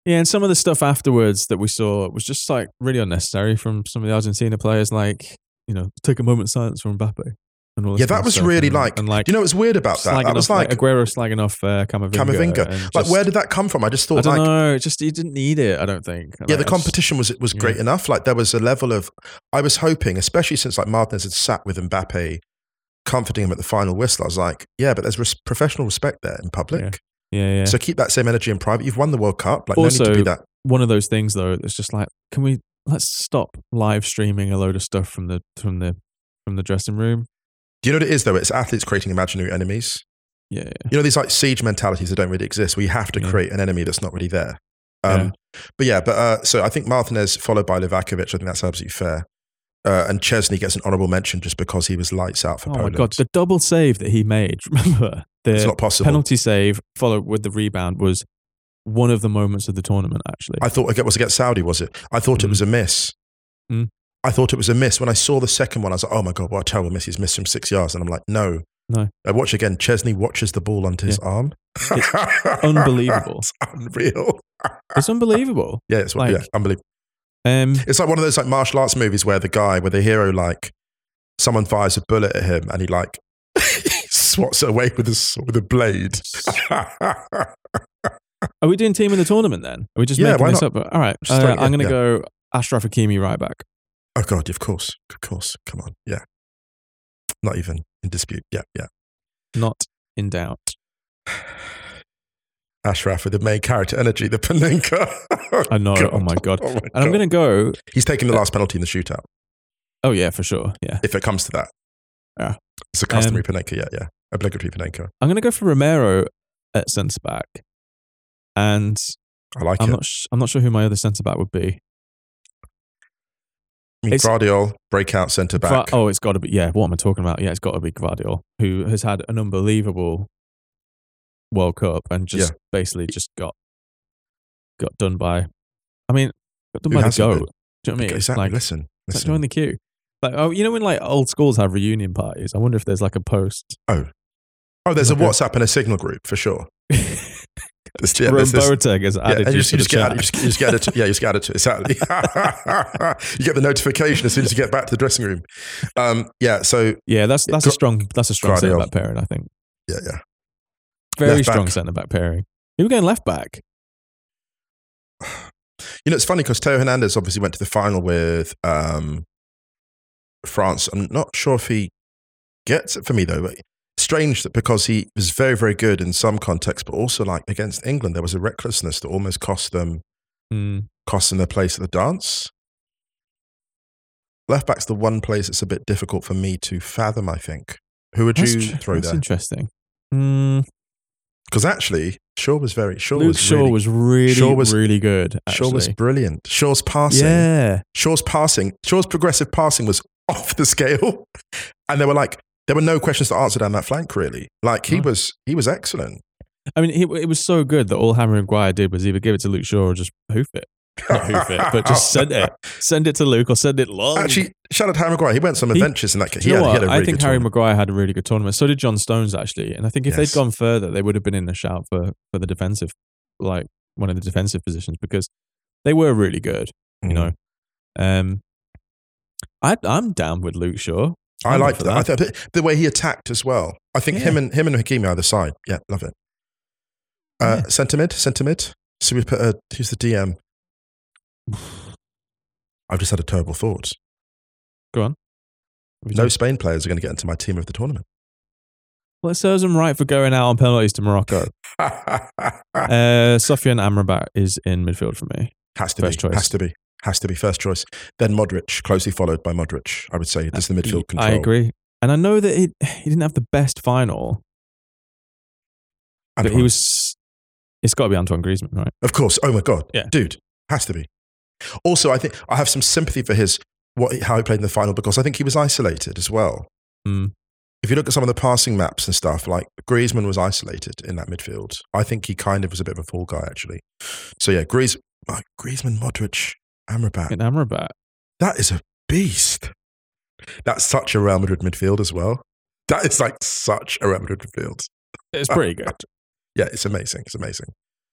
Yeah, and some of the stuff afterwards that we saw was just like really unnecessary from some of the Argentina players. Like, you know, take a moment of silence for Mbappe. And all yeah, that was really and, like, and like you know what's weird about that? That was off, like, Aguero slagging off uh, Camavinga. Camavinga. and Like just- where did that come from? I just thought, I don't like know. Just you didn't need it. I don't think. yeah, Like, the competition was was great Yeah. enough. Like there was a level of I was hoping, especially since like Martinez had sat with Mbappe, comforting him at the final whistle. I was like, yeah, but there's res- professional respect there in public. Yeah, yeah. Yeah. So keep that same energy in private. You've won the World Cup. Like no need to Also- be that. One of those things though. It's just like, can we let's stop live streaming a load of stuff from the from the from the dressing room? Do you know what it is though? It's athletes creating imaginary enemies. Yeah, yeah. You know these like siege mentalities that don't really exist. We have to Yeah. create an enemy that's not really there. Um, But yeah, but uh, so I think Martinez followed by Livakovic. I think that's absolutely fair. Uh, and Szczesny gets an honourable mention just because he was lights out for Oh Poland. my god, the double save that he made. <laughs> Remember it's the not possible. penalty save followed with the rebound was one of the moments of the tournament. Actually, I thought it was against Saudi, was it? I thought it Mm. was a miss. Mm. I thought it was a miss. When I saw the second one, I was like, oh my God, what a terrible miss. He's missed from six yards. And I'm like, no. No. I watch again. Szczesny watches the ball under his arm. It's <laughs> unbelievable. it's unreal. it's unbelievable. <laughs> Yeah, it's Like- yeah, unbelievable. Um, It's like one of those like martial arts movies where the guy, where the hero, like someone fires a bullet at him and he like <laughs> swats it away with a with a blade. are we doing team in the tournament then? Are we just Yeah, making this not? up? All right, uh, I'm going to yeah. go Ashraf Hakimi right back. oh God, of course, of course. Come on, yeah. Not even in dispute. Yeah, yeah. Not in doubt. Ashraf with the main character energy, the Panenka. I know. <laughs> Oh my god. Oh my And I'm going to go. He's taking the last penalty in the shootout. Oh yeah, for sure. Yeah, If it comes to that. Yeah. It's a customary Um, Panenka, yeah, yeah. Obligatory Panenka. I'm going to go for Romero at centre back, and I like I'm it. not. Sh- I'm not sure who my other centre back would be. I mean, Gvardiol, breakout centre Gra- back. oh, it's got to be. Yeah, what am I talking about? Yeah, it's got to be Gvardiol, who has had an unbelievable World Cup and just Yeah. basically just got got done by. I mean, got done Who by the goat. been? Do you know what I mean? It's exactly. Like, listen, it's like listen. join the queue. Like, oh, you know when like old schools have reunion parties? I wonder if there's like a post. oh, oh, there's a Okay. WhatsApp and a Signal group for sure. <laughs> There's, yeah, this- has yeah, added you just, you just get added, you just, you just get <laughs> added to, yeah, you just get added to it. Exactly. <laughs> you get the notification as soon as you get back to the dressing room. Um, yeah, so yeah, that's that's a strong that's a strong thing about pairing. I think yeah, yeah. Very Left strong centre back pairing. Who are going left back? <sighs> You know, it's funny because Theo Hernandez obviously went to the final with um, France. I'm not sure if he gets it for me though. But strange that because he was very, very good in some contexts, but also like against England, there was a recklessness that almost cost them Hmm. cost them their place at the dance. Left back's the one place that's a bit difficult for me to fathom. I think. Who would That's, you tr- throw that's there? interesting. Mm, Because actually, Shaw was very Shaw Luke was Shaw really, was really Shaw was- really good. Shaw was brilliant. Shaw's passing. yeah. Shaw's passing, Shaw's progressive passing was <laughs> off the scale, and there were like there were no questions to answer down that flank. Really, like he No. was he was excellent. I mean, he, it was so good that all Harry Maguire did was either give it to Luke Shaw or just hoof it. Not hoof it, but just send it. Send it to Luke or send it long. Actually, shout out to Harry Maguire. He went some He- adventures in that. Do He had, he had a I really think Harry tournament. Maguire had a really good tournament. So did John Stones actually, and I think if Yes. they'd gone further, they would have been in the shout for for the defensive, like one of the defensive positions because they were really good. You Mm. know, um, I I'm down with Luke Shaw. I I'm up liked for that. I thought the way he attacked as well. I think him and him and Hakimi either side. Yeah, love it. Uh, Yeah. Centre mid, centre mid. So we put a who's the DM? I've just had a terrible thought. Go on. No Spain players are going to get into my team of the tournament. Well, it serves them right for going out on penalties to Morocco. <laughs> uh, Sofyan Amrabat is in midfield for me. Has to First be. choice. Has to be. Has to be first choice. Then Modric, closely followed by Modric. I would say this is the midfield control. I agree, and I know that he he didn't have the best final, but he was. It's got to be Antoine Griezmann, right? of course. Oh my god, Yeah. dude, has to be. Also, I think I have some sympathy for his what how he played in the final because I think he was isolated as well. Mm. If you look at some of the passing maps and stuff, like Griezmann was isolated in that midfield. I think he kind of was a bit of a fall guy actually. So yeah, Griez, like, Griezmann, Modric, Amrabat. In Amrabat, That is a beast. That's such a Real Madrid midfield as well. That is like such a Real Madrid midfield. It's pretty <laughs> good. Yeah, it's amazing. It's amazing.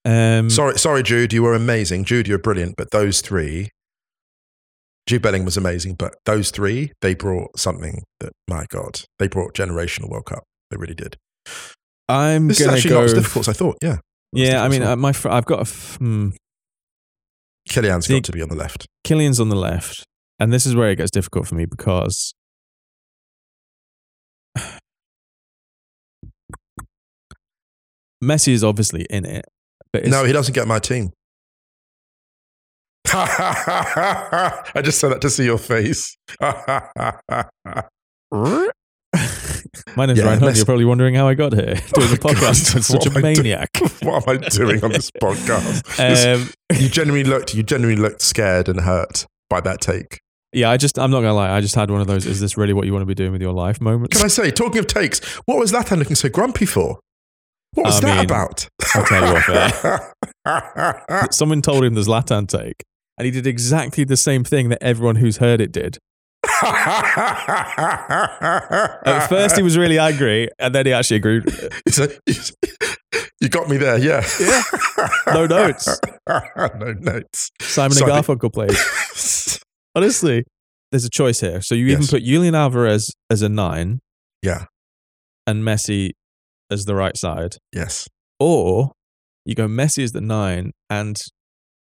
Um, Sorry, sorry, Jude, you were amazing. Jude, you're brilliant. But those three, Jude Bellingham was amazing. But those three, they brought something that, my God, they brought generational World Cup. They really did. I'm This is actually go. not as difficult as I thought. Yeah, yeah, I mean, difficult. uh, my fr- I've got a f- hmm, Kylian's See- got to be on the left. Killian's on the left, and this is where it gets difficult for me because <sighs> Messi is obviously in it, No, he doesn't get my team. <laughs> I just said that to see your face. <laughs> my name's Yeah, Ryan Hunt. You're probably wondering how I got here <laughs> doing a podcast with such a maniac. what am I doing on this podcast? This- Um, you genuinely looked. You genuinely looked scared and hurt by that take. yeah, I just I'm not gonna lie. I just had one of those. Is this really what you want to be doing with your life? Moments. Can I say, talking of takes, what was Zlatan looking so grumpy for? What was I that mean, about? I'll tell you <laughs> Someone told him the Zlatan take, and he did exactly the same thing that everyone who's heard it did. At first, he was really angry, and then he actually agreed. with it. He said, you got me there, yeah. Yeah. No notes. <laughs> no notes. Simon Sorry. and Garfunkel plays. <laughs> Honestly, there's a choice here. So you even put Julian Alvarez as a nine yeah, and Messi as the right side, yes. or you go Messi as the nine, and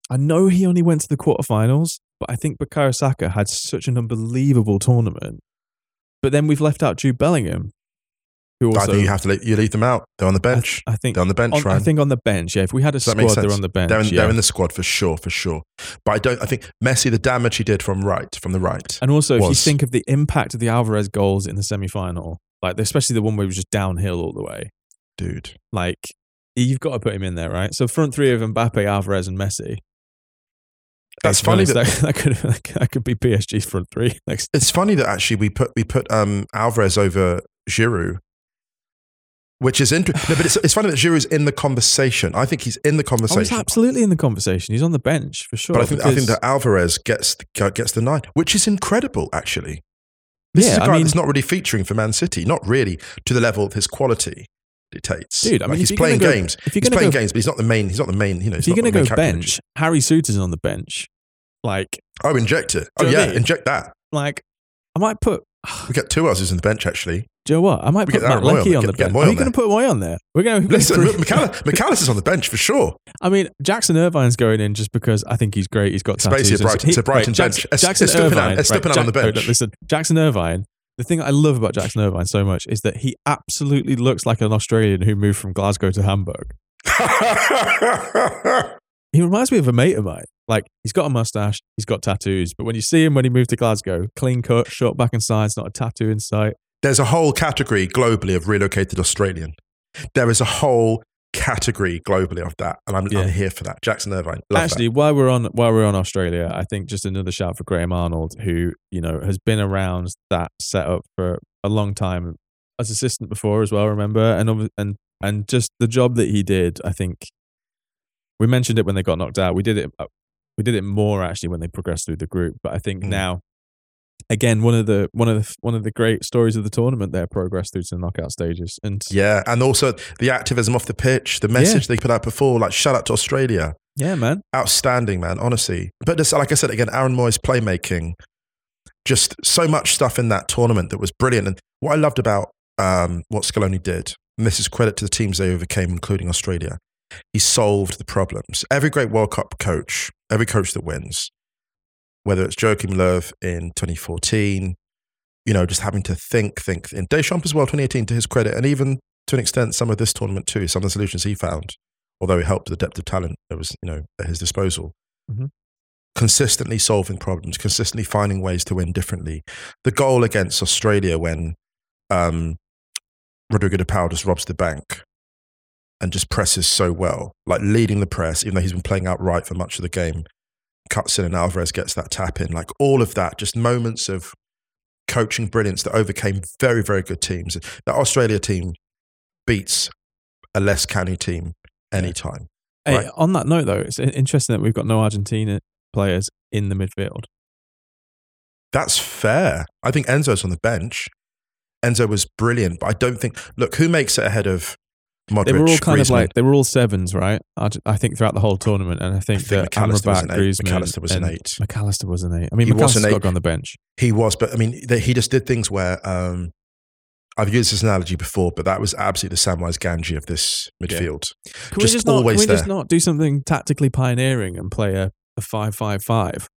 I know he only went to the quarterfinals, but I think Bukayo Saka had such an unbelievable tournament. But then we've left out Jude Bellingham, who also I think you have to leave, you leave them out. They're on the bench. I, think They're on the bench, on, I think on the bench. Yeah, if we had a Does squad, they're on the bench. They're in, yeah. they're in the squad for sure, for sure. But I don't. I think Messi, the damage he did from right, from the right. And also, if you think of the impact of the Alvarez goals in the semi final, like especially the one where he was just downhill all the way, dude. like you've got to put him in there, right? So front three of Mbappe, Alvarez, and Messi. That's funny that- that, <laughs> that could that could be PSG's front three <laughs> next. It's funny that actually we put we put um, Alvarez over Giroud, which is interesting. no, but it's, it's funny that Giroud's in the conversation. I think he's in the Oh, he's conversation. absolutely in the conversation. He's on the bench for sure. but I think I think that Alvarez gets gets the nine, which is incredible. Actually, this is Yeah, a I guy mean- that's not really featuring for Man City, not really to the level of his quality dictates. Dude, I mean, he's playing go- games. if you're He's playing go- games, but he's not the main. He's not the main. You know, if he's you're going to go bench, Harry Souttar's on the bench. Like, Oh, inject it. Oh what I yeah, mean? inject that. like I might put. We get two Aussies on the bench actually. Do you know what? I might We put Matt Aaron on the Get- bench. Are you going to put Mooy on there? We're going. To listen, McAllis- Mac Allister's on the bench for sure. I mean, Jackson Irvine's going in just because I think he's great. He's got It's basically tattoos. a and Brighton- he- it's a Brighton right, Jackson, bench. Jackson Estupinan- Irvine. Right, on the Jack- no, bench. listen, Jackson Irvine. The thing I love about Jackson Irvine so much is that he absolutely looks like an Australian who moved from Glasgow to Hamburg. He reminds me of a mate of mine. Like he's got a mustache, he's got tattoos, but when you see him when he moved to Glasgow, clean cut, short back and sides, not a tattoo in sight. There's a whole category globally of relocated Australian. There is a whole category globally of that, and I'm, Yeah. I'm here for that. Jackson Irvine, Actually, while we're on while we're on Australia, I think just another shout for Graham Arnold, who you know has been around that setup for a long time as assistant before as well. Remember, and and and just the job that he did, I think we mentioned it when they got knocked out. We did it. uh, We did it more actually when they progressed through the group. But I think Mm. now, again, one of the one of the one of the great stories of the tournament, their progress through to the knockout stages, and. Yeah, and also the activism off the pitch, the message they put out before, like shout out to Australia, yeah, man, outstanding, man. Honestly, but just like I said again, Aaron Mooy's playmaking, just so much stuff in that tournament that was brilliant. And what I loved about um, what Scaloni did, and this is credit to the teams they overcame, including Australia, he solved the problems. Every great World Cup coach, every coach that wins, whether it's Joachim Löw in 2014, you know, just having to think, think. In Deschamps as well, 2018, to his credit, and even to an extent, some of this tournament too, some of the solutions he found, although he helped the depth of talent that was, you know, at his disposal. Mhm. Consistently solving problems, consistently finding ways to win differently. The goal against Australia when um, Rodrigo de Paul just robs the bank and just presses so well, like leading the press, even though he's been playing out right for much of the game. Cuts in and Alvarez gets that tap in. Like all of that, just moments of coaching brilliance that overcame very, very good teams. That Australia team beats a less canny team anytime. Hey, Right. on that note, though, it's interesting that we've got no Argentina players in the midfield. That's fair. I think Enzo's on the bench. Enzo was brilliant, but I don't think. Look, who makes it ahead of Modric? They were all kind of like they were all sevens, right? I think throughout the whole tournament, and I think, I think that Mac Allister was Amrabat. Griezmann, Mac Allister was an eight. Mac Allister was an eight. I mean, He was Mac Allister's got eight. to go on the bench. He was, but I mean, they, he just did things where um, I've used this analogy before, but that was absolutely the Samwise Gamgee of this midfield. Can Just we just not, always can we just there. not do something tactically pioneering and play a, a five-five-five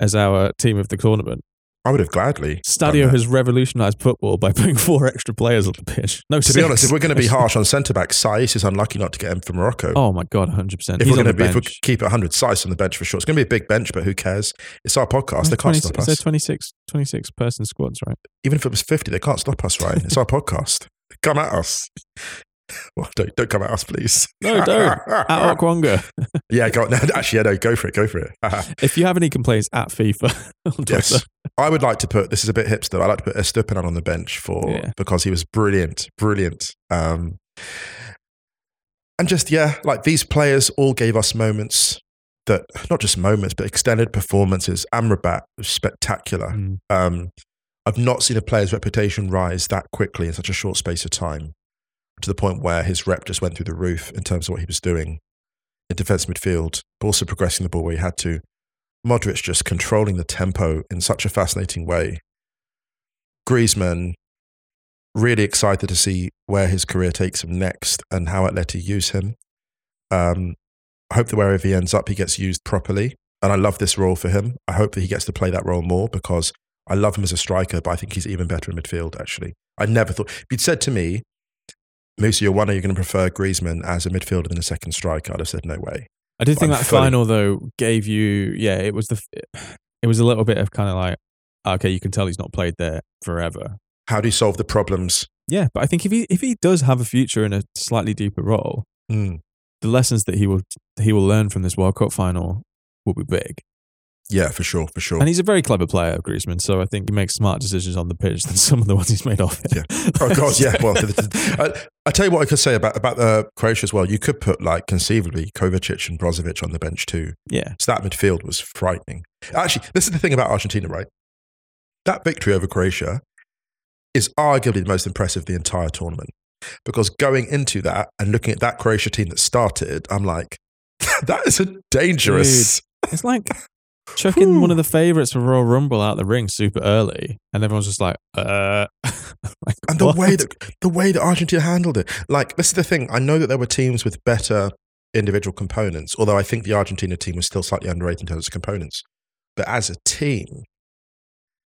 as our team of the tournament? I would have gladly. Stadio has revolutionised football by <laughs> putting four extra players on the pitch. No, To be honest, if we're going to be harsh on centre back, Saiss is unlucky not to get him for Morocco. oh my god, hundred percent. if He's we're going to be, if we keep it 100, Saiss on the bench for sure. It's going to be a big bench, but who cares? It's our podcast. They can't 20 stop They're us. 26, 26 person squads, right? Even if it was 50, they can't stop us, right? It's our <laughs> podcast. Come at us. Well, don't, don't come at us, please. No, don't. <laughs> At Okwonga. yeah, go, no, actually, yeah, no, go for it. Go for it. <laughs> If you have any complaints at FIFA. <laughs> Yes. I would like to put this is a bit hipster. I like to put Estupinan on the bench for Yeah. because he was brilliant, brilliant. Um, and just yeah, like these players all gave us moments that not just moments, but extended performances. Amrabat was spectacular. Mm. Um, I've not seen a player's reputation rise that quickly in such a short space of time, to the point where his rep just went through the roof in terms of what he was doing in defence midfield, but also progressing the ball where he had to. Modric just controlling the tempo in such a fascinating way. Griezmann, really excited to see where his career takes him next and how Atleti use him. Um, I hope that wherever he ends up, he gets used properly. And I love this role for him. I hope that he gets to play that role more because I love him as a striker, but I think he's even better in midfield, actually. I never thought, if you'd said to me, Musa, you're one, are you going to prefer Griezmann as a midfielder than a second striker? I'd have said, no way. I did think I'm that fully- final though gave you, yeah, it was the, it was a little bit of kind of like, okay, you can tell he's not played there forever. How do you solve the problems? Yeah, but I think if he if he does have a future in a slightly deeper role, Mm, the lessons that he will he will learn from this World Cup final will be big. Yeah, for sure, for sure. And he's a very clever player, Griezmann. So I think he makes smart decisions on the pitch than <laughs> some of the ones he's made off it. Yeah. Oh God, <laughs> yeah. Well, I, I tell you what I could say about about uh, Croatia as well. You could put like conceivably Kovacic and Brozovic on the bench too. yeah. So that midfield was frightening. Actually, this is the thing about Argentina, right? That victory over Croatia is arguably the most impressive of the entire tournament. Because going into that and looking at that Croatia team that started, I'm like, <laughs> that is a dangerous. It's like chucking one of the favourites for Royal Rumble out the ring super early, and everyone's just like, uh. <laughs> like, and the what? way that the way that Argentina handled it, like this is the thing. I know that there were teams with better individual components, although I think the Argentina team was still slightly underrated in terms of components. But as a team,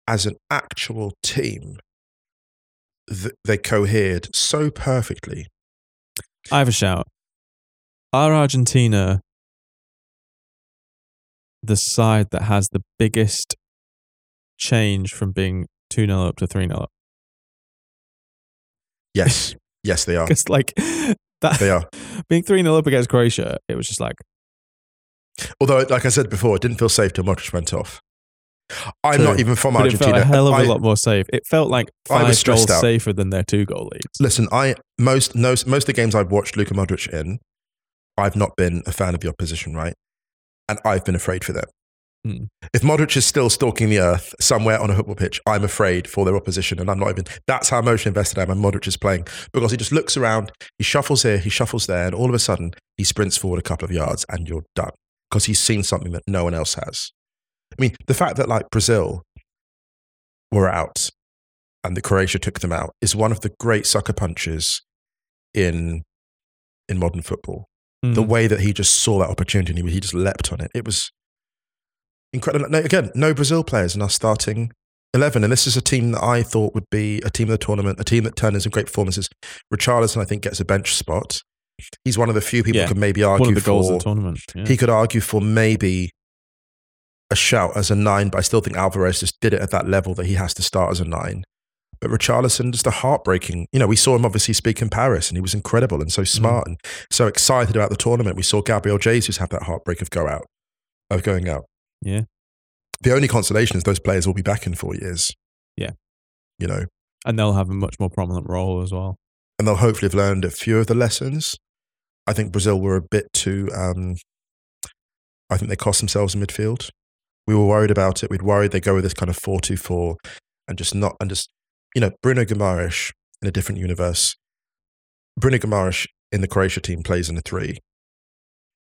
as an actual team, th- they cohered so perfectly. I have a shout. Are Argentina the side that has the biggest change from being 2 0 up to 3 0 up? Yes, <laughs> yes, they are. Because, like, that They are. <laughs> being 3 0 up against Croatia, it was just like, Although, like I said before, it didn't feel safe till Modric went off. I'm True. not even from but it Argentina. felt a hell of a I- lot more safe. It felt like five goals out. safer than their two goal leads. Listen, I most most most of the games I've watched Luka Modric in, I've not been a fan of the opposition, right? And I've been afraid for them. Hmm. If Modric is still stalking the earth somewhere on a football pitch, I'm afraid for their opposition, and I'm not even. That's how emotionally invested I am. And Modric is playing because he just looks around, he shuffles here, he shuffles there, and all of a sudden he sprints forward a couple of yards, and you're done because he's seen something that no one else has. I mean, the fact that like Brazil were out and that Croatia took them out is one of the great sucker punches in in modern football. The Mm. way that he just saw that opportunity and he he just leapt on it. It was incredible. No, again, no Brazil players in our starting 11. And this is a team that I thought would be a team of the tournament, a team that turned in some great performances. Richarlison, I think, gets a bench spot. He's one of the few people Yeah, who can maybe argue One of the goals for. of the tournament. Yeah. He could argue for maybe a shout as a nine, but I still think Alvarez just did it at that level that he has to start as a nine. But Richarlison, just a heartbreaking. You know, we saw him obviously speak in Paris, and he was incredible and so smart and so excited about the tournament. We saw Gabriel Jesus have that heartbreak of go out, of going out. Yeah. The only consolation is those players will be back in four years. Yeah. You know, and they'll have a much more prominent role as well. and they'll hopefully have learned a few of the lessons. I think Brazil were a bit too. Um, I think they cost themselves in midfield. We were worried about it. We'd worried they go with this kind of four-two-four, and just not and just you know Bruno Guimaraes in a different universe. Bruno Guimaraes in the Croatia team plays in a three,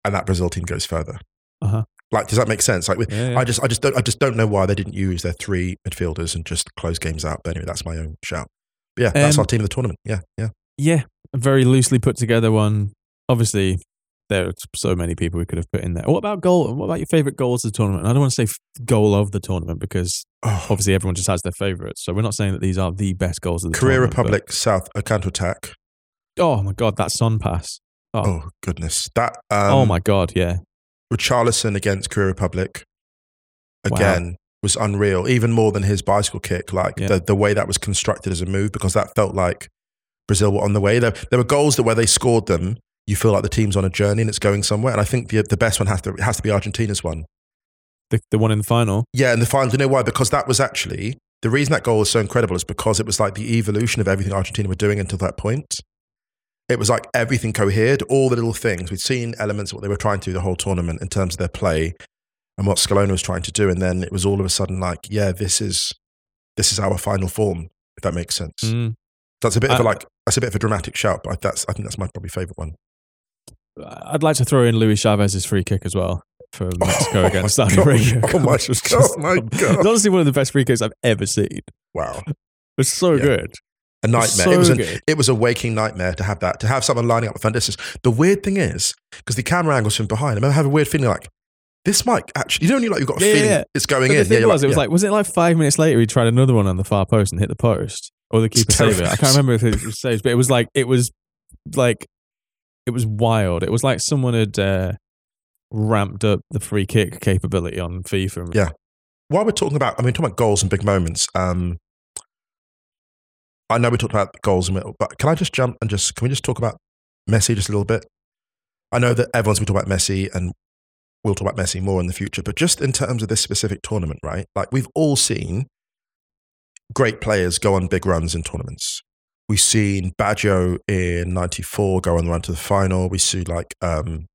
and that Brazil team goes further. Uh-huh. Like, does that make sense? Like, with, Yeah, yeah. I just, I just don't, I just don't know why they didn't use their three midfielders and just close games out. But anyway, that's my own shout. But yeah, that's Um, our team of the tournament. Yeah, yeah. Yeah, a very loosely put together one. Obviously, there are so many people we could have put in there. What about goal? What about your favorite goals of the tournament? I don't want to say goal of the tournament because Oh, obviously everyone just has their favorites. So we're not saying that these are the best goals of the Korea tournament. but- Republic South a counter attack. Oh my god, that sun pass. Oh, Oh goodness, that. Um, oh my god, yeah. Richarlison against Korea Republic again was unreal, even more than his bicycle kick. Like Yeah. the, the way that was constructed as a move, because that felt like Brazil were on the way. There, there were goals that where they scored them, you feel like the team's on a journey and it's going somewhere. And I think the, the best one has to, has to be Argentina's one. The the one in the final. Yeah, and the final, do you know why? Because that was actually the reason that goal was so incredible is because it was like the evolution of everything Argentina were doing until that point. It was like everything cohered, all the little things. We'd seen elements of what they were trying to do the whole tournament in terms of their play and what Scaloni was trying to do. And then it was all of a sudden like, yeah, this is this is our final form, if that makes sense. Mm. That's a bit of a like that's a bit of a dramatic shout, but that's I think that's my probably favourite one. I'd like to throw in Luis Chavez's free kick as well for <laughs> oh Mexico Oh against my Saudi Arabia. Oh my <laughs> which was God, <laughs> It's honestly one of the best free kicks I've ever seen. Wow. It's so Yeah. good. A nightmare. So it was an, it was a waking nightmare to have that, to have someone lining up with Van Distance. The weird thing is, because the camera angles from behind, I remember having a weird feeling like, this might actually, you know, when you like, you've got a Yeah, feeling yeah. it's going But in. the thing yeah, was, it was like, was it like five minutes later he tried another one on the far post and hit the post, or the keeper saved it? I can't remember if it was saved, but it was like it was like it was wild. It was like someone had uh, ramped up the free kick capability on FIFA. Yeah. while we're talking about, I mean, talking about goals and big moments. Um, I know we talked about goals, and but can I just jump and just can we just talk about Messi just a little bit? I know that everyone's been talking about Messi, and we'll talk about Messi more in the future. But just in terms of this specific tournament, right? Like we've all seen great players go on big runs in tournaments. We've seen Baggio in '94 go on the run to the final. We see like um,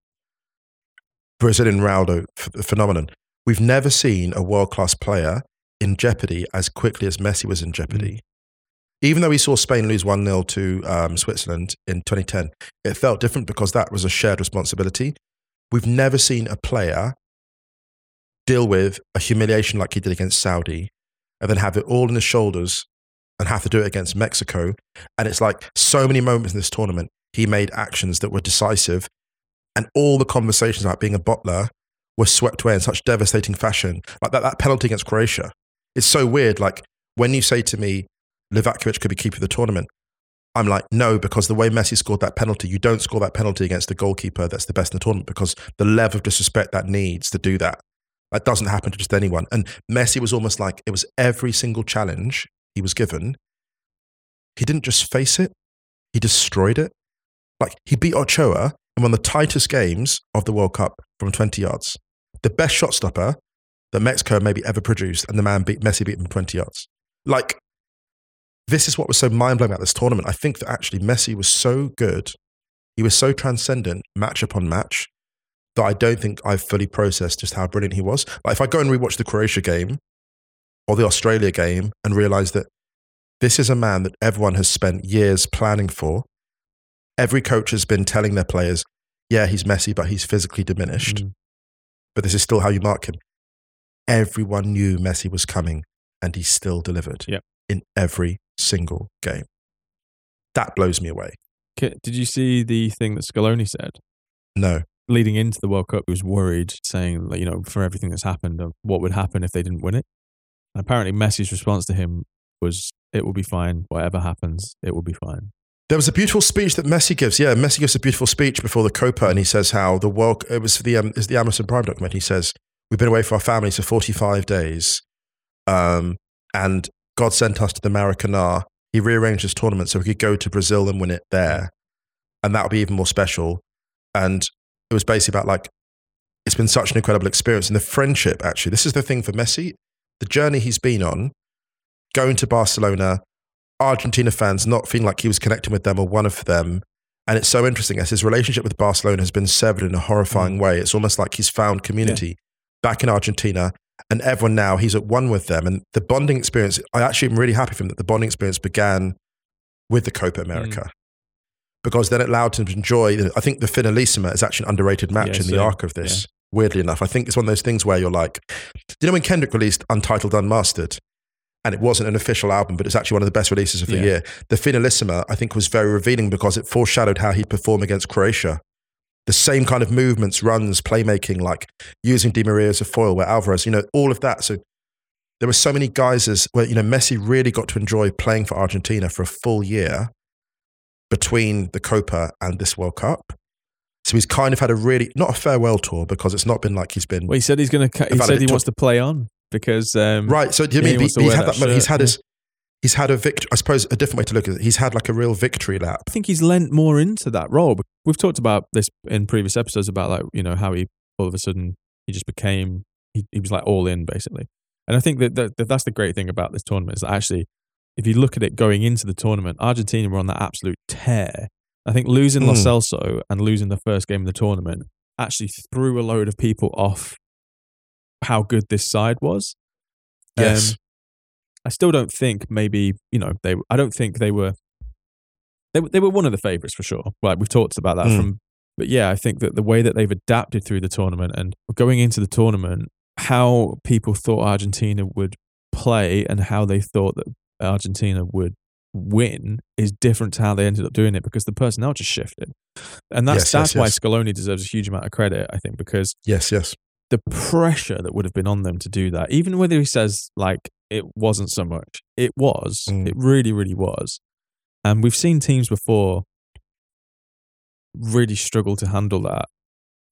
Brazilian Ronaldo f- phenomenon. We've never seen a world class player in jeopardy as quickly as Messi was in jeopardy. Even though we saw Spain lose 1 0 to um, Switzerland in 2010, it felt different because that was a shared responsibility. We've never seen a player deal with a humiliation like he did against Saudi and then have it all in his shoulders and have to do it against Mexico. And it's like so many moments in this tournament, he made actions that were decisive. And all the conversations about being a bottler were swept away in such devastating fashion. Like that, that penalty against Croatia. It's so weird. Like when you say to me, Livakovic could be keeper of the tournament, I'm like, no, because the way Messi scored that penalty, you don't score that penalty against the goalkeeper that's the best in the tournament because the level of disrespect that needs to do that. That doesn't happen to just anyone. And Messi was almost like it was every single challenge he was given. He didn't just face it, he destroyed it. Like he beat Ochoa one of the tightest games of the World Cup from 20 yards. The best shot stopper that Mexico maybe ever produced, and the man beat Messi beat him from 20 yards. Like, this is what was so mind blowing about this tournament. I think that actually Messi was so good, he was so transcendent match upon match that I don't think I've fully processed just how brilliant he was. Like, if I go and rewatch the Croatia game or the Australia game and realize that this is a man that everyone has spent years planning for, every coach has been telling their players, yeah, he's Messi, but he's physically diminished. Mm. But this is still how you mark him. Everyone knew Messi was coming, and he still delivered Yep. in every single game. That blows me away. Did you see the thing that Scaloni said No. leading into the World Cup? He was worried, saying, like, you know, for everything that's happened, of what would happen if they didn't win it. And apparently, Messi's response to him was, "It will be fine. Whatever happens, it will be fine." There was a beautiful speech that Messi gives. Yeah, Messi gives a beautiful speech before the Copa, and he says how the world. It was the um, it's the Amazon Prime document. He says we've been away from our families for forty five days, um, and God sent us to the Maracanã. He rearranged his tournament so we could go to Brazil and win it there, and that would be even more special. And it was basically about like it's been such an incredible experience, and the friendship. Actually, this is the thing for Messi. The journey he's been on, going to Barcelona, Argentina fans not feeling like he was connecting with them or one of them. And it's so interesting as his relationship with Barcelona has been severed in a horrifying way. It's almost like he's found community back in Argentina and everyone now he's at one with them. And the bonding experience, I actually am really happy for him that the bonding experience began with the Copa America. Mm. Because then it allowed him to enjoy. I think the Finalissima is actually an underrated match Yeah, in the arc of this. Weirdly enough, I think it's one of those things where you're like, you know, when Kendrick released Untitled Unmastered, and it wasn't an official album, but it's actually one of the best releases of the Yeah. year. The Finalissima, I think, was very revealing because it foreshadowed how he'd perform against Croatia. The same kind of movements, runs, playmaking, like using Di Maria as a foil, where Alvarez, you know, all of that. So there were so many guises where, you know, Messi really got to enjoy playing for Argentina for a full year between the Copa and this World Cup. So he's kind of had a really, not a farewell tour because it's not been like he's been Well, he said he's going to. He said he took- wants to play on because um, Right. So do you Yeah, mean wants to he's had that that? he's had his. He's had a victory. I suppose a different way to look at it. He's had like a real victory lap. I think he's lent more into that role. We've talked about this in previous episodes about like you know how he all of a sudden he just became he, he was like all in basically. And I think that, that, that that's the great thing about this tournament is that actually if you look at it going into the tournament, Argentina were on that absolute tear. I think losing Lo Mm. Celso and losing the first game of the tournament actually threw a load of people off how good this side was. Yes. Um, I still don't think maybe you know they. I don't think they were. They were- they were one of the favourites for sure. Like we've talked about that Mm. from. But yeah, I think that the way that they've adapted through the tournament and going into the tournament, how people thought Argentina would play and how they thought that Argentina would win is different to how they ended up doing it because the personnel just shifted, and that's Yes, that's yes, why yes. Scaloni deserves a huge amount of credit. I think because Yes. Yes. the pressure that would have been on them to do that, even whether he says like it wasn't so much, it was. Mm. It really, really was. And we've seen teams before really struggle to handle that.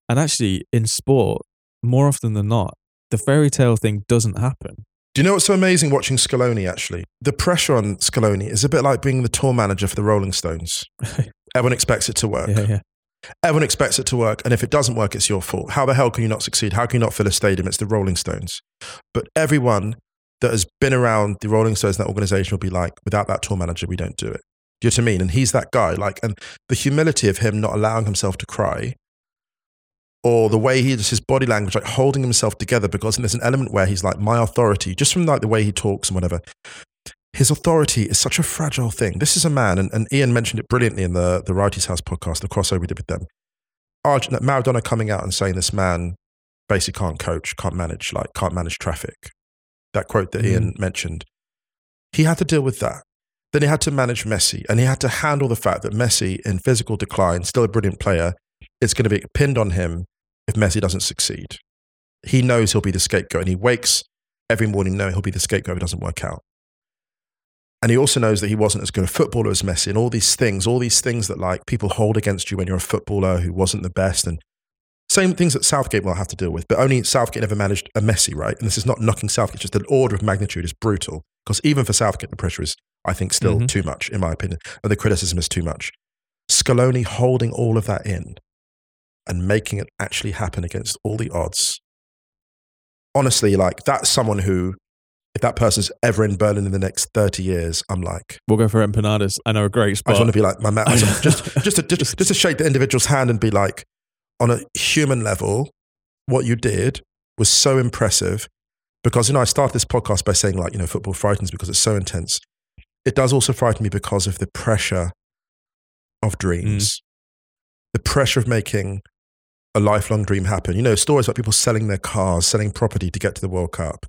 And actually, in sport, more often than not, the fairy tale thing doesn't happen. Do you know what's so amazing watching Scaloni? Actually, the pressure on Scaloni is a bit like being the tour manager for the Rolling Stones. <laughs> Everyone expects it to work. yeah, yeah. Everyone expects it to work, and if it doesn't work, it's your fault. How the hell can you not succeed? How can you not fill a stadium? It's the Rolling Stones. But everyone that has been around the Rolling Stones that organization will be like, without that tour manager, we don't do it. Do you know what I mean? And he's that guy. Like, and the humility of him not allowing himself to cry, or the way he just his body language, like holding himself together, because there's an element where he's like, my authority, just from like the way he talks and whatever. His authority is such a fragile thing. This is a man, and, and Ian mentioned it brilliantly in the the Wrighty's House podcast, the crossover we did with them. Arj- Maradona coming out and saying this man basically can't coach, can't manage, like can't manage traffic. That quote that Ian mm-hmm. mentioned. He had to deal with that. Then he had to manage Messi, and he had to handle the fact that Messi, in physical decline, still a brilliant player, it's going to be pinned on him if Messi doesn't succeed. He knows he'll be the scapegoat, and he wakes every morning knowing he'll be the scapegoat if it doesn't work out. And he also knows that he wasn't as good a footballer as Messi, and all these things, all these things that like people hold against you when you're a footballer who wasn't the best, and same things that Southgate will have to deal with. But only Southgate never managed a Messi, right? And this is not knocking Southgate; just the order of magnitude is brutal. Because even for Southgate, the pressure is, I think, still Mhm. too much, in my opinion, and the criticism is too much. Scaloni holding all of that in and making it actually happen against all the odds. Honestly, like that's someone who, if that person's ever in Berlin in the next 30 years, I'm like, We'll go for empanadas. I know a great I just want to be like my man. just, <laughs> just, to, just, just to shake the individual's hand and be like, on a human level, what you did was so impressive. Because you know, I started this podcast by saying like, you know, football frightens because it's so intense. It does also frighten me because of the pressure of dreams, mm. the pressure of making a lifelong dream happen. You know, stories about people selling their cars, selling property to get to the World Cup,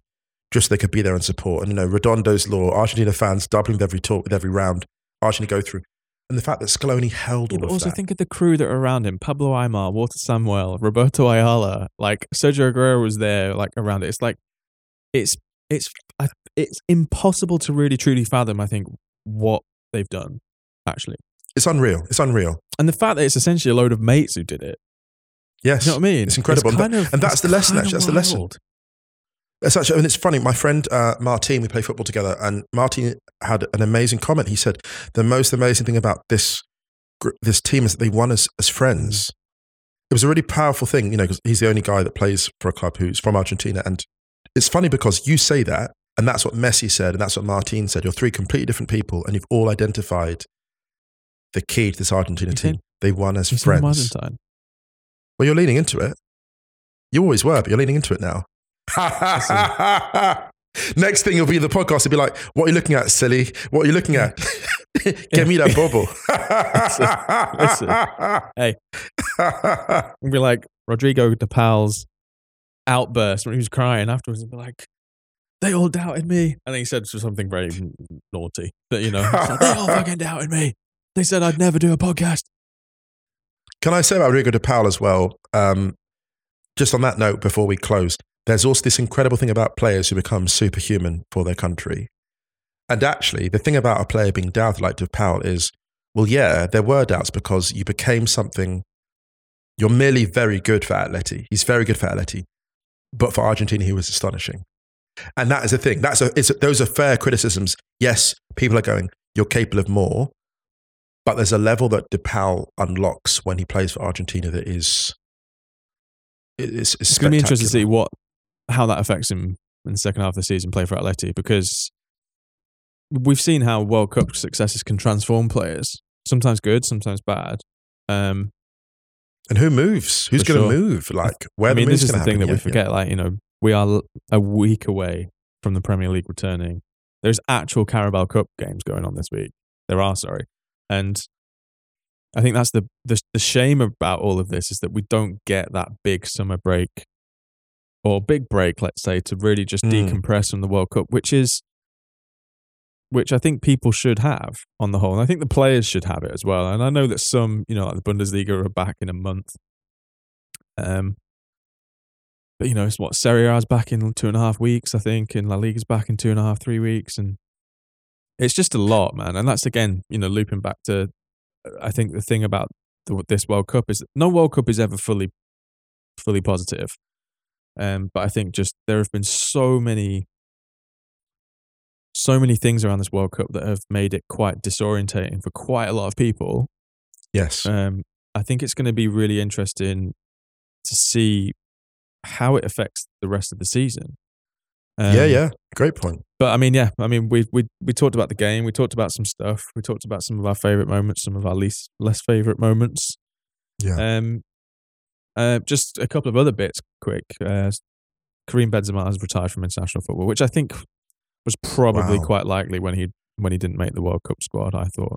just so they could be there and support. And you know, Redondo's law, Argentina fans doubling with every talk with every round, Argentina go through. And the fact that Scaloni held Yeah, all but also that. think of the crew that are around him: Pablo Aimar, Walter Samuel, Roberto Ayala. Like Sergio Aguero was there, like around it. It's like it's it's it's impossible to really truly fathom. I think what they've done actually, It's unreal. It's unreal. and the fact that it's essentially a load of mates who did it. Yes. You know what I mean? It's incredible. And kind that- of- and that's the lesson, actually. That's the lesson. It's actually, and it's funny. My friend uh, Martin, we play football together, and Martin had an amazing comment. He said, "The most amazing thing about this this team is that they won as as friends." It was a really powerful thing, you know, because he's the only guy that plays for a club who's from Argentina, and it's funny because you say that, and that's what Messi said, and that's what Martin said. You're three completely different people, and you've all identified the key to this Argentina You team. They won as friends. Well, you're leaning into it. You always were, but you're leaning into it now. <laughs> Next thing will be the podcast. It'll be like, "What are you looking at, silly? What are you looking at? <laughs> Get me that <laughs> bubble." listen. Hey, we'll be like Rodrigo de Paul's outburst when he was crying afterwards. And be like, they all doubted me. And then he said something very naughty. But, you know, like, they all fucking doubted me. They said I'd never do a podcast. Can I say about Rodrigo de Paul as well? Um, just on that note, before we close, there's also this incredible thing about players who become superhuman for their country. And actually, the thing about a player being doubted like De Paul is, well, yeah, there were doubts because you became something. You're merely very good for Atleti. He's very good for Atleti, but for Argentina, he was astonishing. And that is the thing. That's a, those are fair criticisms. Yes, people are going, you're capable of more, but there's a level that De Paul unlocks when he plays for Argentina that is. It's, it's, It's going to be interesting to see what how that affects him in the second half of the season, play for Atleti, because we've seen how World Cup successes can transform players. Sometimes good, sometimes bad. Um, And who moves? Who's going to sure. move? Like where I mean, this is the thing that happen. we Yeah, forget. Like, you know, we are a week away from the Premier League returning. There's actual Carabao Cup games going on this week. There are, sorry, and I think that's the, the the shame about all of this is that we don't get that big summer break or big break, let's say, to really just Mm. decompress from the World Cup, which is which I think people should have on the whole, and I think the players should have it as well. And I know that some, you know, like the Bundesliga are back in a month. Um, but you know, it's what Serie A is back in two and a half weeks, I think, and La Liga's back in two and a half, three weeks, and it's just a lot, man. And that's again, you know, looping back to, I think the thing about the, this World Cup is no World Cup is ever fully, fully positive. Um, but I think just there have been so many, so many things around this World Cup that have made it quite disorientating for quite a lot of people. Yes. Um, I think it's going to be really interesting to see how it affects the rest of the season. Um, yeah, yeah. Great point. But I mean, yeah, I mean, we we we talked about the game. We talked about some stuff. We talked about some of our favorite moments, some of our least less favorite moments. Yeah. Um, uh, just a couple of other bits, quick. Uh, Karim Benzema has retired from international football, which I think was probably Wow. quite likely when he when he didn't make the World Cup squad. I thought.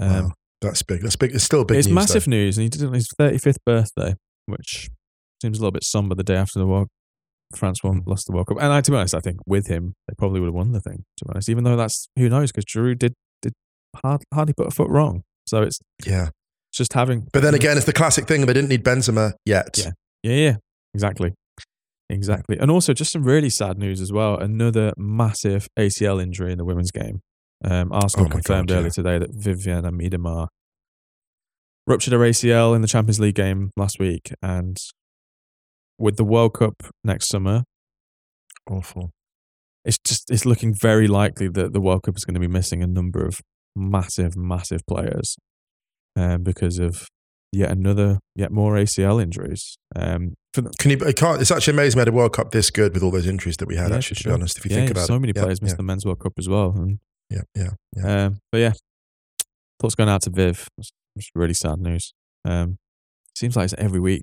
Um, Wow. That's big. That's big. It's still big it's news. massive though. news, and he did it on his 35th birthday, which seems a little bit somber the day after the World France won, lost the World Cup. And I, to be honest, I think with him, they probably would have won the thing, to be honest, even though that's, who knows, because Giroud did, did hard, hardly put a foot wrong. So it's Yeah. just having. But then again, it's the classic thing. They didn't need Benzema yet. Yeah. Yeah, yeah, exactly. Exactly. And also, just some really sad news as well. Another massive ACL injury in the women's game. Um, Arsenal Oh confirmed God, yeah. earlier today that Vivianne Miedema ruptured her ACL in the Champions League game last week. And with the World Cup next summer, Awful. it's just it's looking very likely that the World Cup is going to be missing a number of massive, massive players um, because of yet another, yet more ACL injuries. Um, for the, Can you? I can't. It's actually amazing we had a World Cup this good with all those injuries that we had. Yeah, actually, to be honest, if you yeah, think about so it, so many Yeah, players missed yeah, the men's World Cup as well. And, Yeah, yeah, yeah. um, but yeah, thoughts going out to Viv. It's, it's really sad news. Um, seems like it's every week.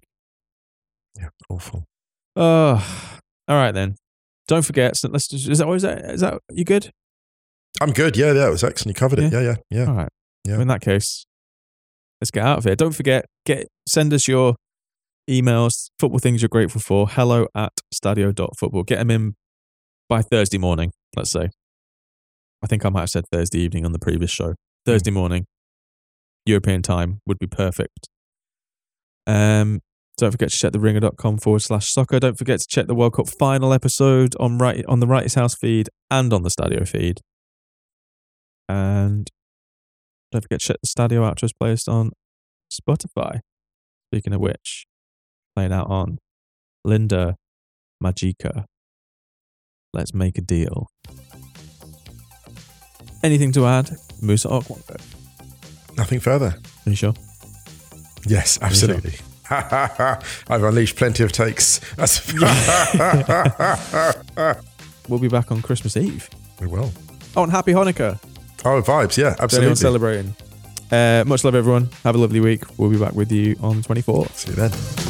Yeah. Awful. Oh, all right then. Don't forget. So let's. Just, is that? Is that? Is that? You good? I'm good. Yeah, yeah. It was excellent. You covered it. Yeah, yeah, yeah. All right. Yeah. In that case, let's get out of here. Don't forget, get send us your emails, football things you're grateful for. Hello at stadio.football. Get them in by Thursday morning, let's say. I think I might have said Thursday evening on the previous show. Thursday morning, European time would be perfect. Um, don't forget to check the ringer.com forward slash soccer. Don't forget to check the World Cup final episode on right on the Wrighty's House feed and on the Stadio feed. And don't forget to check the Stadio Outros playlist on Spotify. Speaking of which, playing out on Linda Magica. Let's make a deal. Anything to add? Musa Okwonga. Nothing further. Are you sure? Yes, absolutely. <laughs> I've unleashed plenty of takes. <laughs> <laughs> We'll be back on Christmas Eve. we will. Oh, and happy Hanukkah. Oh, vibes. Yeah, absolutely. celebrating. Uh, much love, everyone. Have a lovely week. We'll be back with you on the 24th. See you then.